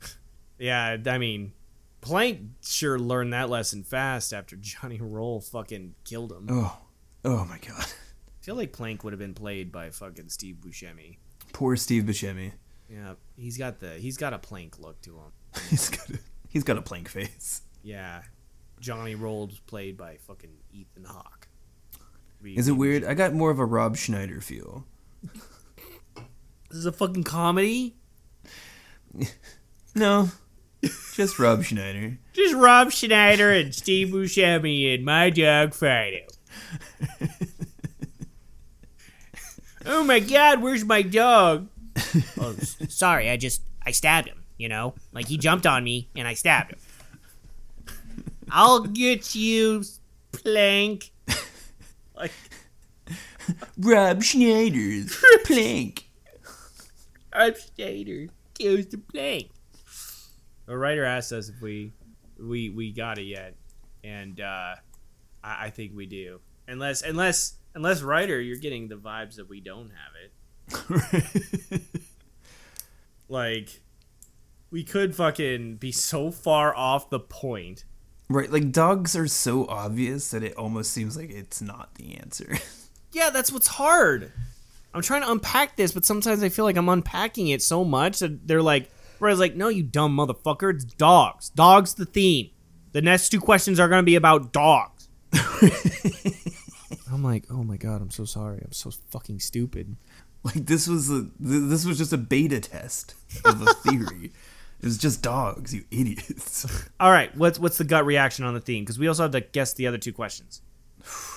Speaker 1: yeah, I mean, Plank sure learned that lesson fast after Johnny Roll fucking killed him.
Speaker 2: oh, oh my god.
Speaker 1: I feel like Plank would have been played by fucking Steve Buscemi.
Speaker 2: Poor Steve Buscemi.
Speaker 1: Yeah, he's got the he's got a Plank look to him.
Speaker 2: He's got a, he's got a plank face.
Speaker 1: Yeah, Johnny Roll's played by fucking Ethan Hawke.
Speaker 2: Is it weird? I got more of a Rob Schneider feel.
Speaker 1: This is a fucking comedy.
Speaker 2: No, just Rob Schneider.
Speaker 1: Just Rob Schneider and Steve Buscemi and my dog Fido. oh my God, where's my dog? oh, sorry, I just I stabbed him. You know, like he jumped on me and I stabbed him. I'll get you, Plank. Like
Speaker 2: Rob Schneider's plank.
Speaker 1: Rob Schneider kills the Plank. A writer asked us if we we we got it yet, and uh, I, I think we do. Unless unless unless writer, you're getting the vibes that we don't have it. Like we could fucking be so far off the point.
Speaker 2: Right, like dogs are so obvious that it almost seems like it's not the answer.
Speaker 1: Yeah, that's what's hard. I'm trying to unpack this, but sometimes I feel like I'm unpacking it so much that they're like, whereas like, no, you dumb motherfucker, it's dogs. Dogs the theme. The next two questions are gonna be about dogs. I'm like, oh my god, I'm so sorry. I'm so fucking stupid.
Speaker 2: like this was a this was just a beta test of a theory. it was just dogs, you idiots.
Speaker 1: All right, what's what's the gut reaction on the theme? Because we also have to guess the other two questions.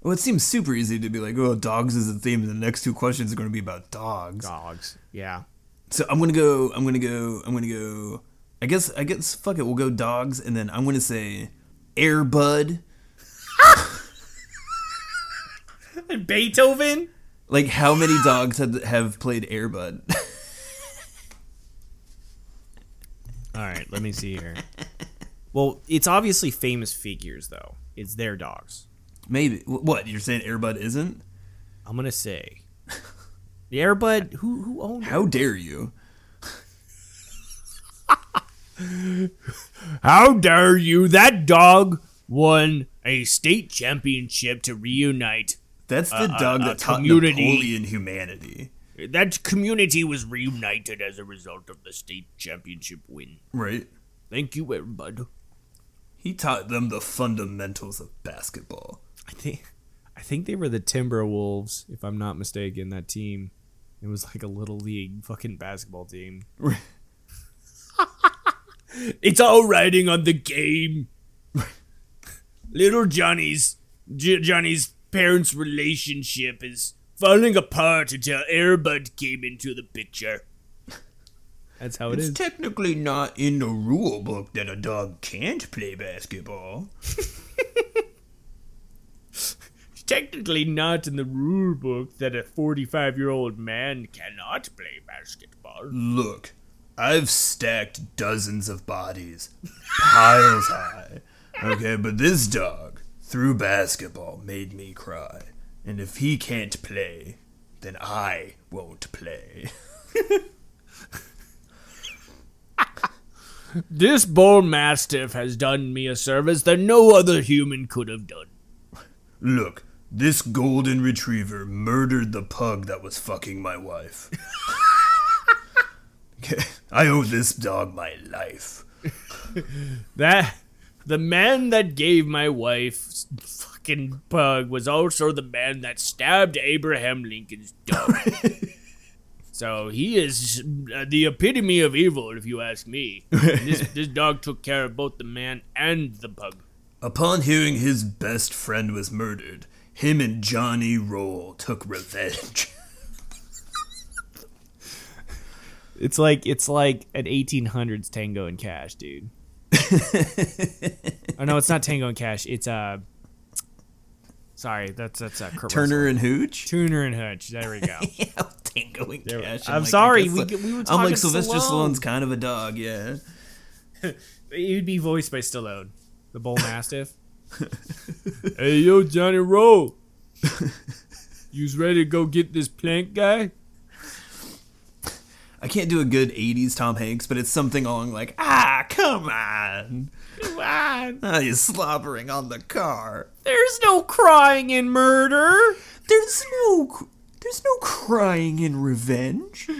Speaker 2: Well, it seems super easy to be like, oh, dogs is the theme, and the next two questions are going to be about dogs.
Speaker 1: Dogs. Yeah.
Speaker 2: So I'm gonna go. I'm gonna go. I'm gonna go. I guess. I guess. Fuck it. We'll go dogs, and then I'm gonna say Airbud.
Speaker 1: And Beethoven.
Speaker 2: Like, how many dogs have have played Airbud?
Speaker 1: All right, let me see here. Well, it's obviously famous figures though. It's their dogs.
Speaker 2: Maybe. What you're saying? Airbud isn't?
Speaker 1: I'm gonna say The Airbud, who who owned it?
Speaker 2: How dare you?
Speaker 1: How dare you? That dog won a state championship to reunite.
Speaker 2: That's the
Speaker 1: Uh,
Speaker 2: dog
Speaker 1: uh,
Speaker 2: that taught
Speaker 1: community.
Speaker 2: Napoleon humanity.
Speaker 1: That community was reunited as a result of the state championship win.
Speaker 2: Right?
Speaker 1: Thank you, Airbud.
Speaker 2: He taught them the fundamentals of basketball.
Speaker 1: I think I think they were the Timberwolves, if I'm not mistaken. That team. It was like a little league fucking basketball team. it's all riding on the game. little Johnny's J- Johnny's parents' relationship is falling apart until Airbud came into the picture. That's how it
Speaker 2: it's
Speaker 1: is.
Speaker 2: technically not in the rule book that a dog can't play basketball.
Speaker 1: technically not in the rule book that a 45 year old man cannot play basketball.
Speaker 2: Look, I've stacked dozens of bodies, piles high. Okay, but this dog, through basketball, made me cry. And if he can't play, then I won't play.
Speaker 1: This bull mastiff has done me a service that no other human could have done.
Speaker 2: Look, this golden retriever murdered the pug that was fucking my wife. I owe this dog my life.
Speaker 1: That the man that gave my wife pug was also the man that stabbed Abraham Lincoln's dog. so he is uh, the epitome of evil, if you ask me. this, this dog took care of both the man and the pug.
Speaker 2: Upon hearing his best friend was murdered, him and Johnny Roll took revenge.
Speaker 1: It's like it's like an 1800s Tango and Cash, dude. oh no, it's not Tango and Cash. It's uh Sorry, that's that's a Kurt
Speaker 2: Turner
Speaker 1: Russell.
Speaker 2: and Hooch?
Speaker 1: Turner and Hooch. There we go.
Speaker 2: yeah, Tango and
Speaker 1: There
Speaker 2: Cash.
Speaker 1: I'm
Speaker 2: like,
Speaker 1: sorry, we- we were
Speaker 2: I'm like Sylvester
Speaker 1: Stallone.
Speaker 2: Stallone's kind of a dog, yeah.
Speaker 1: He'd be voiced by Stallone, the bull mastiff. hey yo, Johnny Roll. You's ready to go get this plank guy?
Speaker 2: I can't do a good 80s Tom Hanks, but it's something along like, ah, come on.
Speaker 1: Come on.
Speaker 2: Ah, you're slobbering on the car.
Speaker 1: There's no crying in murder.
Speaker 2: There's no, there's no crying in revenge.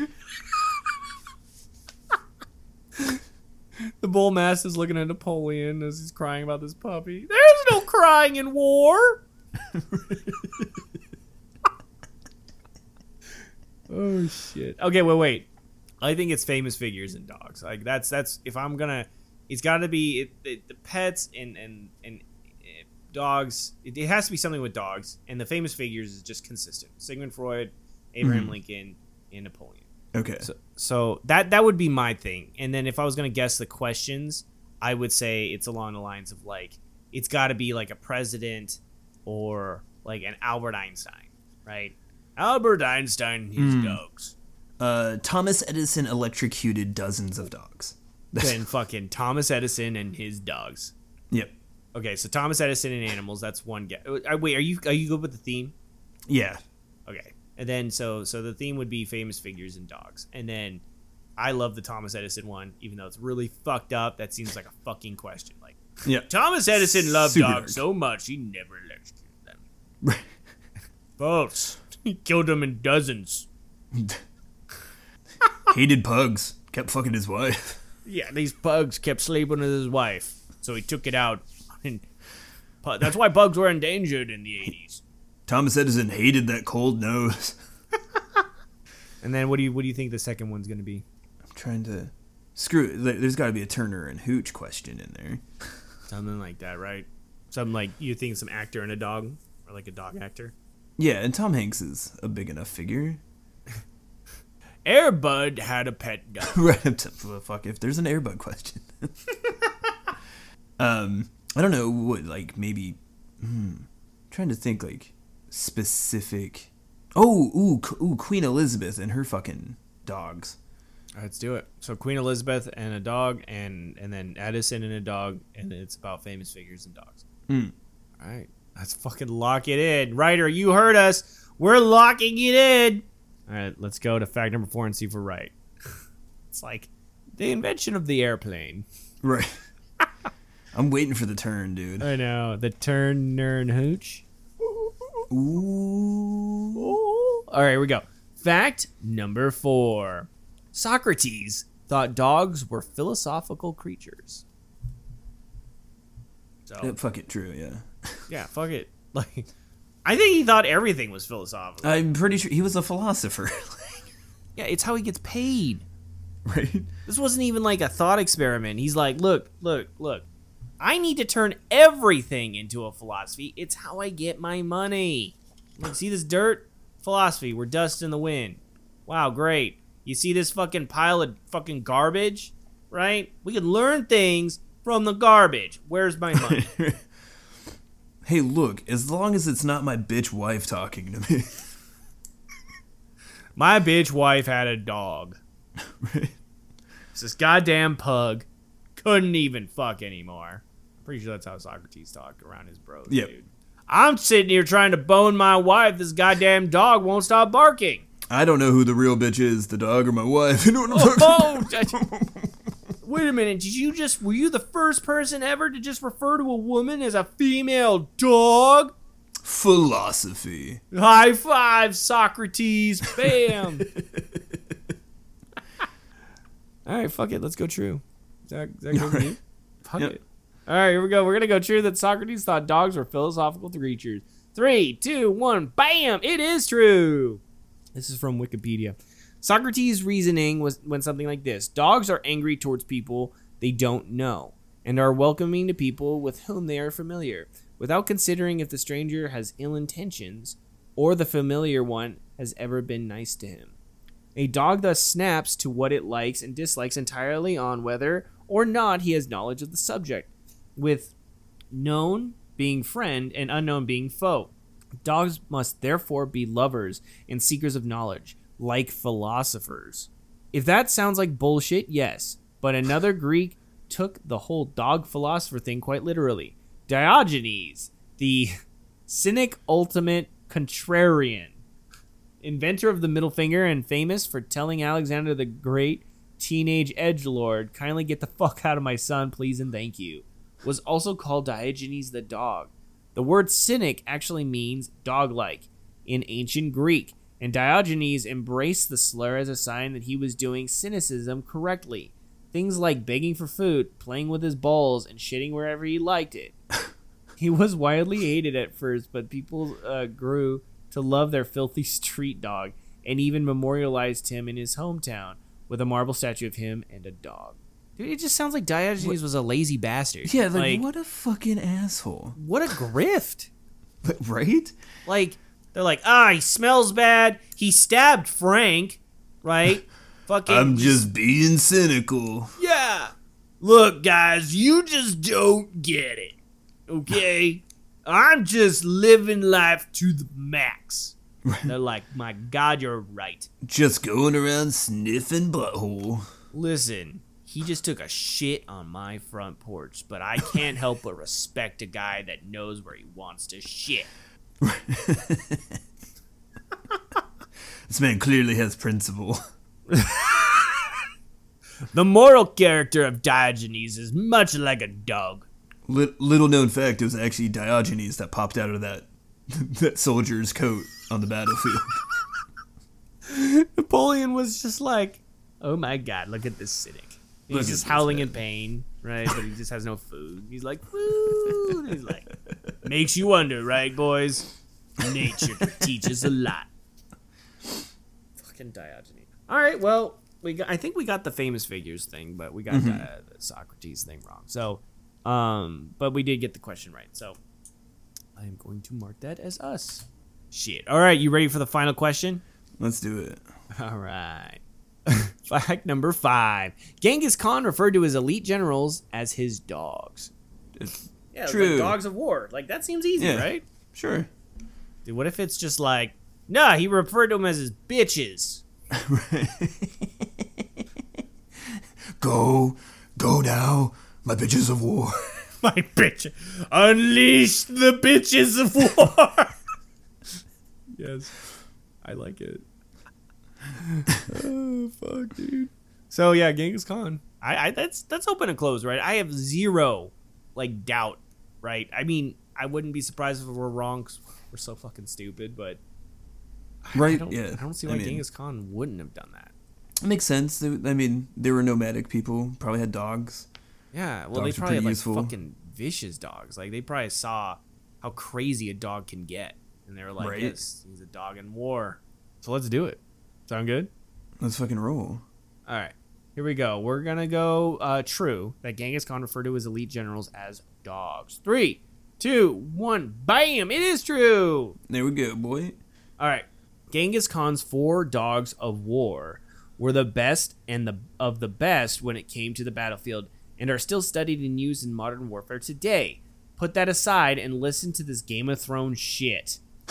Speaker 1: The bull is looking at Napoleon as he's crying about this puppy. There's no crying in war. oh shit. Okay, wait, wait. I think it's famous figures and dogs. Like that's that's if I'm gonna, it's got to be it, it, the pets and and and uh, dogs. It, it has to be something with dogs. And the famous figures is just consistent. Sigmund Freud, Abraham Lincoln, and Napoleon.
Speaker 2: Okay.
Speaker 1: So, so that that would be my thing. And then if I was gonna guess the questions, I would say it's along the lines of like it's got to be like a president or like an Albert Einstein, right? Albert Einstein, his dogs.
Speaker 2: Uh, Thomas Edison electrocuted dozens of dogs.
Speaker 1: Then fucking Thomas Edison and his dogs.
Speaker 2: Yep.
Speaker 1: Okay, so Thomas Edison and animals. That's one guess. Uh, Wait, are you are you good with the theme?
Speaker 2: Yeah.
Speaker 1: Okay. And then so so the theme would be famous figures and dogs. And then I love the Thomas Edison one, even though it's really fucked up. That seems like a fucking question. Like
Speaker 2: Yeah.
Speaker 1: Thomas Edison loved
Speaker 2: Super
Speaker 1: dogs
Speaker 2: dark.
Speaker 1: so much he never electrocuted them. False. He killed them in dozens.
Speaker 2: Hated pugs. Kept fucking his wife.
Speaker 1: Yeah, these bugs kept sleeping with his wife, so he took it out. And that's why bugs were endangered in the eighties.
Speaker 2: Thomas Edison hated that cold nose.
Speaker 1: And then what do you what do you think the second one's gonna be?
Speaker 2: I'm trying to screw it. There- There's got to be a Turner and Hooch question in there.
Speaker 1: Something like that, right? Something like you think some actor and a dog, or like a dog actor.
Speaker 2: Yeah, and Tom Hanks is a big enough figure.
Speaker 1: Airbud had a pet dog.
Speaker 2: right well, fuck if there's an airbud question. um, I don't know what like maybe. Hmm, trying to think like specific. Oh, ooh, ooh, Queen Elizabeth and her fucking dogs.
Speaker 1: Let's do it. So Queen Elizabeth and a dog, and and then Edison and a dog, and it's about famous figures and dogs.
Speaker 2: Hmm.
Speaker 1: All right, let's fucking lock it in. Writer, you heard us. We're locking it in. All right, let's go to fact number four and see if we're right. it's like the invention of the airplane.
Speaker 2: Right. I'm waiting for the turn, dude.
Speaker 1: I know the turn, nern, hooch.
Speaker 2: Ooh.
Speaker 1: All right, here we go. Fact number four Socrates thought dogs were philosophical creatures. So,
Speaker 2: Yeah, fuck it, true, yeah.
Speaker 1: yeah, fuck it. Like, I think he thought everything was philosophical.
Speaker 2: I'm pretty sure he was a philosopher.
Speaker 1: yeah, it's how he gets paid.
Speaker 2: right?
Speaker 1: This wasn't even like a thought experiment. He's like, look, look, look. I need to turn everything into a philosophy. It's how I get my money. Like, see this dirt? Philosophy. We're dust in the wind. Wow, great. You see this fucking pile of fucking garbage? Right? We can learn things from the garbage. Where's my money?
Speaker 2: hey, look, as long as it's not my bitch wife talking to me.
Speaker 1: my bitch wife had a dog.
Speaker 2: right?
Speaker 1: It's this goddamn pug. Couldn't even fuck anymore. Pretty sure that's how Socrates talked around his bros,
Speaker 2: Yep.
Speaker 1: dude. I'm sitting here trying to bone my wife. This goddamn dog won't stop barking.
Speaker 2: I don't know who the real bitch is, the dog or my wife. You know what I'm oh, talking
Speaker 1: Oh, I- wait a minute. Did you just were you the first person ever to just refer to a woman as a female dog?
Speaker 2: Philosophy.
Speaker 1: High five, Socrates. Bam. All right, fuck it. Let's go true. Is that, is that good you? Fuck
Speaker 2: Yep.
Speaker 1: it. All right, here we go. We're gonna go true that Socrates thought dogs were philosophical creatures. Three, two, one, bam! It is true. This is from Wikipedia. Socrates' reasoning was went something like this: Dogs are angry towards people they don't know and are welcoming to people with whom they are familiar, without considering if the stranger has ill intentions or the familiar one has ever been nice to him. A dog thus snaps to what it likes and dislikes entirely on whether or not he has knowledge of the subject, with known being friend and unknown being foe. Dogs must therefore be lovers and seekers of knowledge, like philosophers. If that sounds like bullshit, yes, but another Greek took the whole dog philosopher thing quite literally. Diogenes, the cynic ultimate contrarian, inventor of the middle finger and famous for telling Alexander the Great, teenage edge lord, kindly get the fuck out of my son, please and thank you, was also called Diogenes the dog. The word cynic actually means dog like in ancient Greek, and Diogenes embraced the slur as a sign that he was doing cynicism correctly. Things like begging for food, playing with his balls, and shitting wherever he liked it. he was widely hated at first, but people uh, grew to love their filthy street dog and even memorialized him in his hometown with a marble statue of him and a dog. Dude, it just sounds like Diogenes was a lazy bastard.
Speaker 2: Yeah, like, what a fucking asshole.
Speaker 1: what a grift.
Speaker 2: Right?
Speaker 1: Like they're like, ah, he smells bad. He stabbed Frank, right? Fucking.
Speaker 2: I'm just being cynical.
Speaker 1: yeah. Look, guys, you just don't get it. Okay, I'm just living life to the max. They're like, my God, you're right.
Speaker 2: Just going around sniffing butthole.
Speaker 1: Listen, he just took a shit on my front porch, but I can't help but respect a guy that knows where he wants to shit.
Speaker 2: This man clearly has principle.
Speaker 1: The moral character of Diogenes is much like a dog.
Speaker 2: Lit- little known fact, it was actually Diogenes that popped out of that that soldier's coat on the battlefield.
Speaker 1: Napoleon was just like, oh my god, look at this cynic. He's
Speaker 2: Look
Speaker 1: just howling in pain, right? But he just has no food. He's like, food. He's like, makes you wonder, right, boys? Nature teaches a lot. Fucking Diogenes. All right, well, we got, I think we got the famous figures thing, but we got
Speaker 2: Mm-hmm.
Speaker 1: the, the Socrates thing wrong. So, um, but we did get the question right. So, I am going to mark that as us. Shit. All right, you ready for the final question?
Speaker 2: Let's do it.
Speaker 1: All right. Fact number five. Genghis Khan referred to his elite generals as his dogs. Yeah,
Speaker 2: True.
Speaker 1: like dogs of war. Like that seems easy,
Speaker 2: Yeah.
Speaker 1: right?
Speaker 2: Sure.
Speaker 1: Dude, what if it's just like, nah, he referred to them as his bitches.
Speaker 2: Go, go now, my bitches of war.
Speaker 1: My bitch, unleash the bitches of war. yes, I like it. oh, fuck, dude. So yeah, Genghis Khan. I, I that's that's open and closed, right? I have zero like doubt, right? I mean, I wouldn't be surprised if we're wrong 'cause we're so fucking stupid, but I
Speaker 2: Right?
Speaker 1: don't,
Speaker 2: yeah.
Speaker 1: I don't see
Speaker 2: I
Speaker 1: why
Speaker 2: mean,
Speaker 1: Genghis Khan wouldn't have done that.
Speaker 2: It makes sense. I mean, they were nomadic people. Probably had dogs.
Speaker 1: Yeah, well,
Speaker 2: Dogs
Speaker 1: they probably had like
Speaker 2: useful.
Speaker 1: fucking vicious dogs. Like they probably saw how crazy a dog can get, and they were like,
Speaker 2: Right.
Speaker 1: "Yes, he's a dog in war." So let's do it. Sound good?
Speaker 2: Let's fucking roll.
Speaker 1: All right, here we go. We're gonna go uh, true that Genghis Khan referred to his elite generals as dogs. Three, two, one, bam! It is true.
Speaker 2: There we go, boy.
Speaker 1: All right, Genghis Khan's four dogs of war were the best and the of the best when it came to the battlefield, and are still studied and used in modern warfare today. Put that aside and listen to this Game of Thrones shit.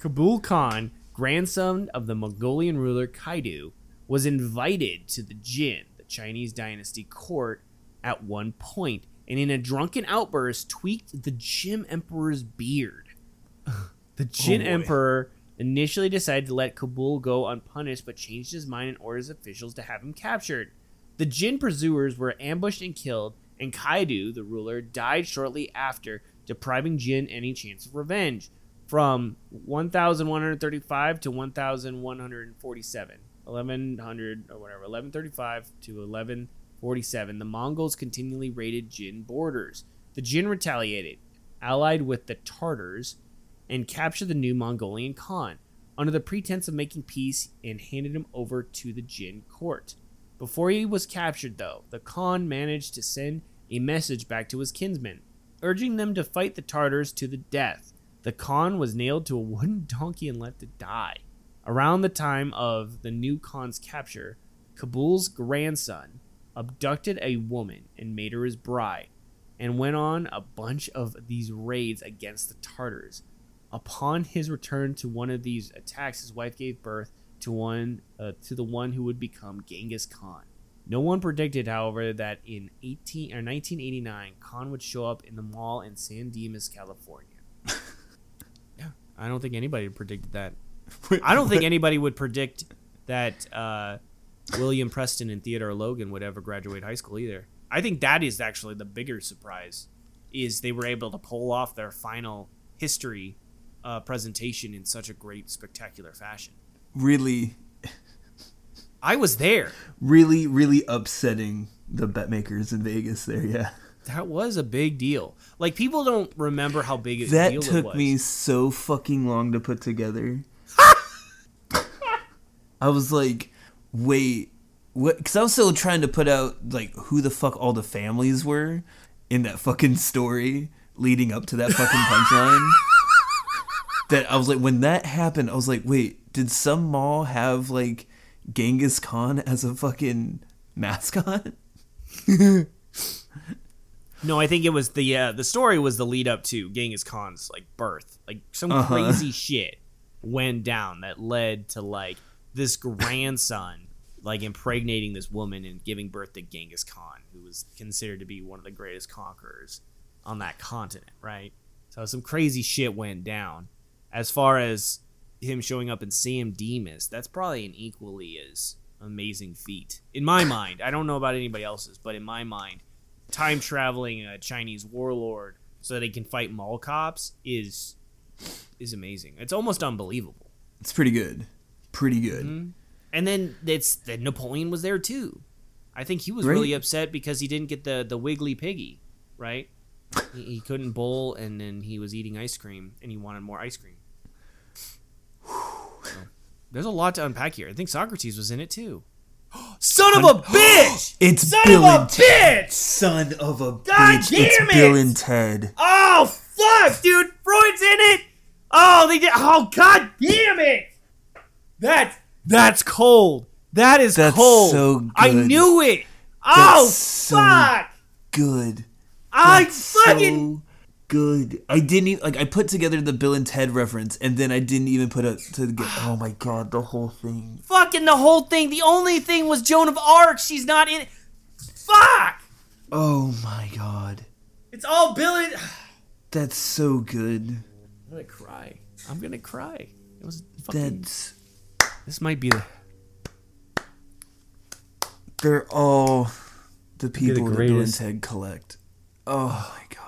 Speaker 1: Khabul Khan, grandson of the Mongolian ruler Kaidu, was invited to the Jin, the Chinese dynasty court, at one point, and in a drunken outburst tweaked the Jin emperor's beard. the oh, Jin
Speaker 2: boy.
Speaker 1: emperor initially decided to let Khabul go unpunished, but changed his mind and orders officials to have him captured. The Jin pursuers were ambushed and killed, and Kaidu, the ruler, died shortly after, depriving Jin any chance of revenge. From 1135 to 1147, 1100 or whatever, 1135 to 1147, the Mongols continually raided Jin borders. The Jin retaliated, allied with the Tartars, and captured the new Mongolian Khan under the pretense of making peace and handed him over to the Jin court. Before he was captured, though, the Khan managed to send a message back to his kinsmen, urging them to fight the Tartars to the death. The Khan was nailed to a wooden donkey and left to die. Around the time of the new Khan's capture, Khabul's grandson abducted a woman and made her his bride, and went on a bunch of these raids against the Tartars. Upon his return to one of these attacks, his wife gave birth to one uh, to the one who would become Genghis Khan. No one predicted, however, that in 18 or 1989, Khan would show up in the mall in San Dimas, California. I don't think anybody predicted that. I don't think anybody would predict that uh, William Preston and Theodore Logan would ever graduate high school either. I think that is actually the bigger surprise, is they were able to pull off their final history uh, presentation in such a great, spectacular fashion.
Speaker 2: Really,
Speaker 1: I was there.
Speaker 2: really, really upsetting the bet makers in Vegas there. Yeah.
Speaker 1: That was a big deal. Like people don't remember how big a
Speaker 2: That
Speaker 1: deal it
Speaker 2: took
Speaker 1: was.
Speaker 2: me so fucking long to put together. I was like, wait, what? Because I was still trying to put out like who the fuck all the families were in that fucking story leading up to that fucking punchline. that I was like, when that happened, I was like, wait, did some mall have like Genghis Khan as a fucking mascot?
Speaker 1: No, I think it was the uh, the story was the lead up to Genghis Khan's like birth. Like some
Speaker 2: Uh-huh.
Speaker 1: crazy shit went down that led to like this grandson like impregnating this woman and giving birth to Genghis Khan, who was considered to be one of the greatest conquerors on that continent, right? So some crazy shit went down. As far as him showing up in San Dimas, that's probably an equally as amazing feat in my mind. I don't know about anybody else's, but in my mind, time traveling a Chinese warlord so that he can fight mall cops is is amazing. It's almost unbelievable.
Speaker 2: It's pretty good. Pretty good.
Speaker 1: Mm-hmm. And then it's that Napoleon was there too. I think he was
Speaker 2: Right.
Speaker 1: really upset because he didn't get the the wiggly piggy, right? he, he couldn't bowl, and then he was eating ice cream, and he wanted more ice cream. So, there's a lot to unpack here. I think Socrates was in it too. Son of a bitch!
Speaker 2: It's
Speaker 1: Son
Speaker 2: Bill
Speaker 1: of a
Speaker 2: and Ted.
Speaker 1: bitch!
Speaker 2: Son of a
Speaker 1: God
Speaker 2: bitch. it's
Speaker 1: damn it!
Speaker 2: Bill and Ted.
Speaker 1: Oh fuck, dude! Freud's in it. Oh, they did. Oh god damn it! That's that's cold. That is
Speaker 2: That's
Speaker 1: cold.
Speaker 2: so
Speaker 1: I
Speaker 2: good.
Speaker 1: knew it. Oh
Speaker 2: That's so
Speaker 1: fuck!
Speaker 2: Good.
Speaker 1: I
Speaker 2: That's
Speaker 1: fucking
Speaker 2: so good. I didn't even like. I put together the Bill and Ted reference, and then I didn't even put it to get. Oh my god, the whole thing.
Speaker 1: fucking the whole thing. The only thing was Joan of Arc. She's not in it. Fuck!
Speaker 2: Oh my god,
Speaker 1: It's all Bill and.
Speaker 2: that's so good.
Speaker 1: I'm gonna cry. I'm gonna cry. It was fucking.
Speaker 2: That's
Speaker 1: This might be the.
Speaker 2: They're all the
Speaker 1: be the
Speaker 2: people that Bill and. Ted collect. Oh my god.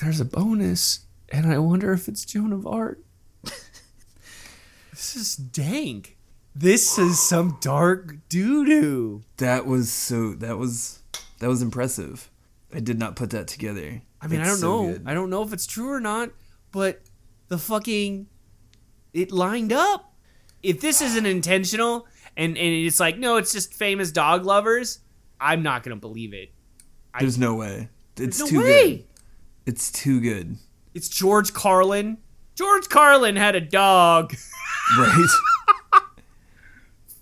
Speaker 1: There's a bonus, and I wonder if it's Joan of Arc. this is dank. This is some dark doo doo.
Speaker 2: That was so that was that was impressive. I did not put that together.
Speaker 1: I mean, I don't
Speaker 2: so
Speaker 1: know.
Speaker 2: good.
Speaker 1: I don't know if it's true or not, but the fucking it lined up. If this isn't intentional and and it's like no, it's just famous dog lovers, I'm not gonna believe it.
Speaker 2: There's no way. It's
Speaker 1: no
Speaker 2: too
Speaker 1: way.
Speaker 2: good. It's too good.
Speaker 1: It's George Carlin. George Carlin had a dog.
Speaker 2: Right?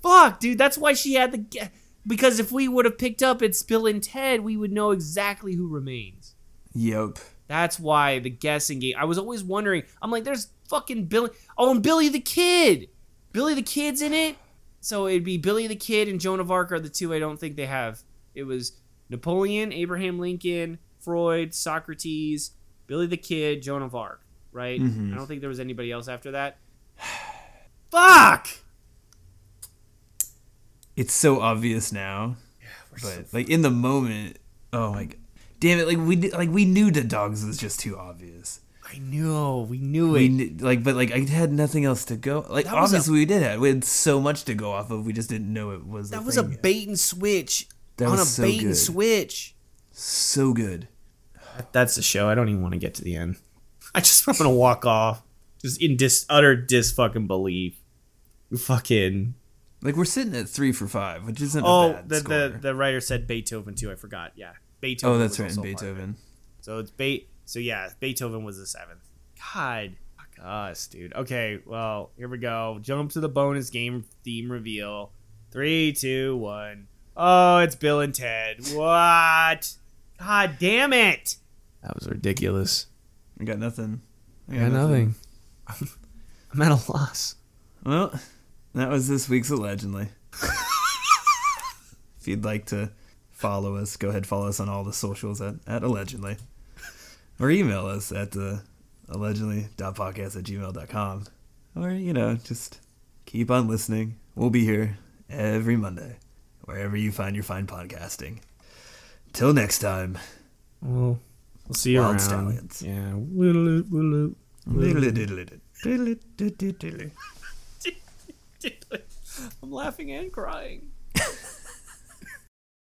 Speaker 1: Fuck, dude. That's why she had the. Because if we would have picked up it's Bill and Ted, we would know exactly who remains.
Speaker 2: yep.
Speaker 1: That's why the guessing game. I was always wondering. I'm like, there's fucking Billy. Oh, and Billy the Kid. Billy the Kid's in it. So it'd be Billy the Kid and Joan of Arc are the two I don't think they have. It was Napoleon, Abraham Lincoln, Freud, Socrates, Billy the Kid, Joan of Arc. Right? Mm-hmm. I don't think there was anybody else after that. Fuck.
Speaker 2: It's so obvious now. Yeah, but like in the moment, oh my god. Damn it, like we like we knew the dogs was just too obvious.
Speaker 1: I knew. We knew
Speaker 2: We
Speaker 1: it.
Speaker 2: kn- like but like I had nothing else to go. Like
Speaker 1: That was a-
Speaker 2: obviously we did have we had so much to go off of. We just didn't know it was
Speaker 1: That
Speaker 2: the
Speaker 1: was a
Speaker 2: yet.
Speaker 1: bait and switch
Speaker 2: That
Speaker 1: on a
Speaker 2: was so
Speaker 1: bait and
Speaker 2: good.
Speaker 1: switch.
Speaker 2: so good.
Speaker 1: That's the show. I don't even want to get to the end. I just I'm gonna walk off, just in dis utter dis fucking belief. Fucking
Speaker 2: Like we're sitting at three for five, which isn't a
Speaker 1: oh,
Speaker 2: bad
Speaker 1: the,
Speaker 2: score.
Speaker 1: the the writer said Beethoven too. I forgot. Yeah, Beethoven.
Speaker 2: oh, that's right, in
Speaker 1: also a part of it.
Speaker 2: Beethoven.
Speaker 1: So it's bait. So yeah, Beethoven was the seventh. God, fuck us, dude. Okay, well here we go. Jump to the bonus game theme reveal. Three, two, one. Oh, it's Bill and Ted. What? God damn it! That was ridiculous.
Speaker 2: I got nothing.
Speaker 1: I got nothing. I'm at a loss.
Speaker 2: Well, that was this week's Allegendly. if you'd like to follow us, go ahead follow us on all the socials at, at Allegendly. Or email us at the allegendly.podcast at gmail.com. Or, you know, just keep on listening. We'll be here every Monday, wherever you find your fine podcasting. Till next time.
Speaker 1: Well, we'll see you
Speaker 2: Wild
Speaker 1: around.
Speaker 2: Stallions.
Speaker 1: Yeah. I'm laughing and crying.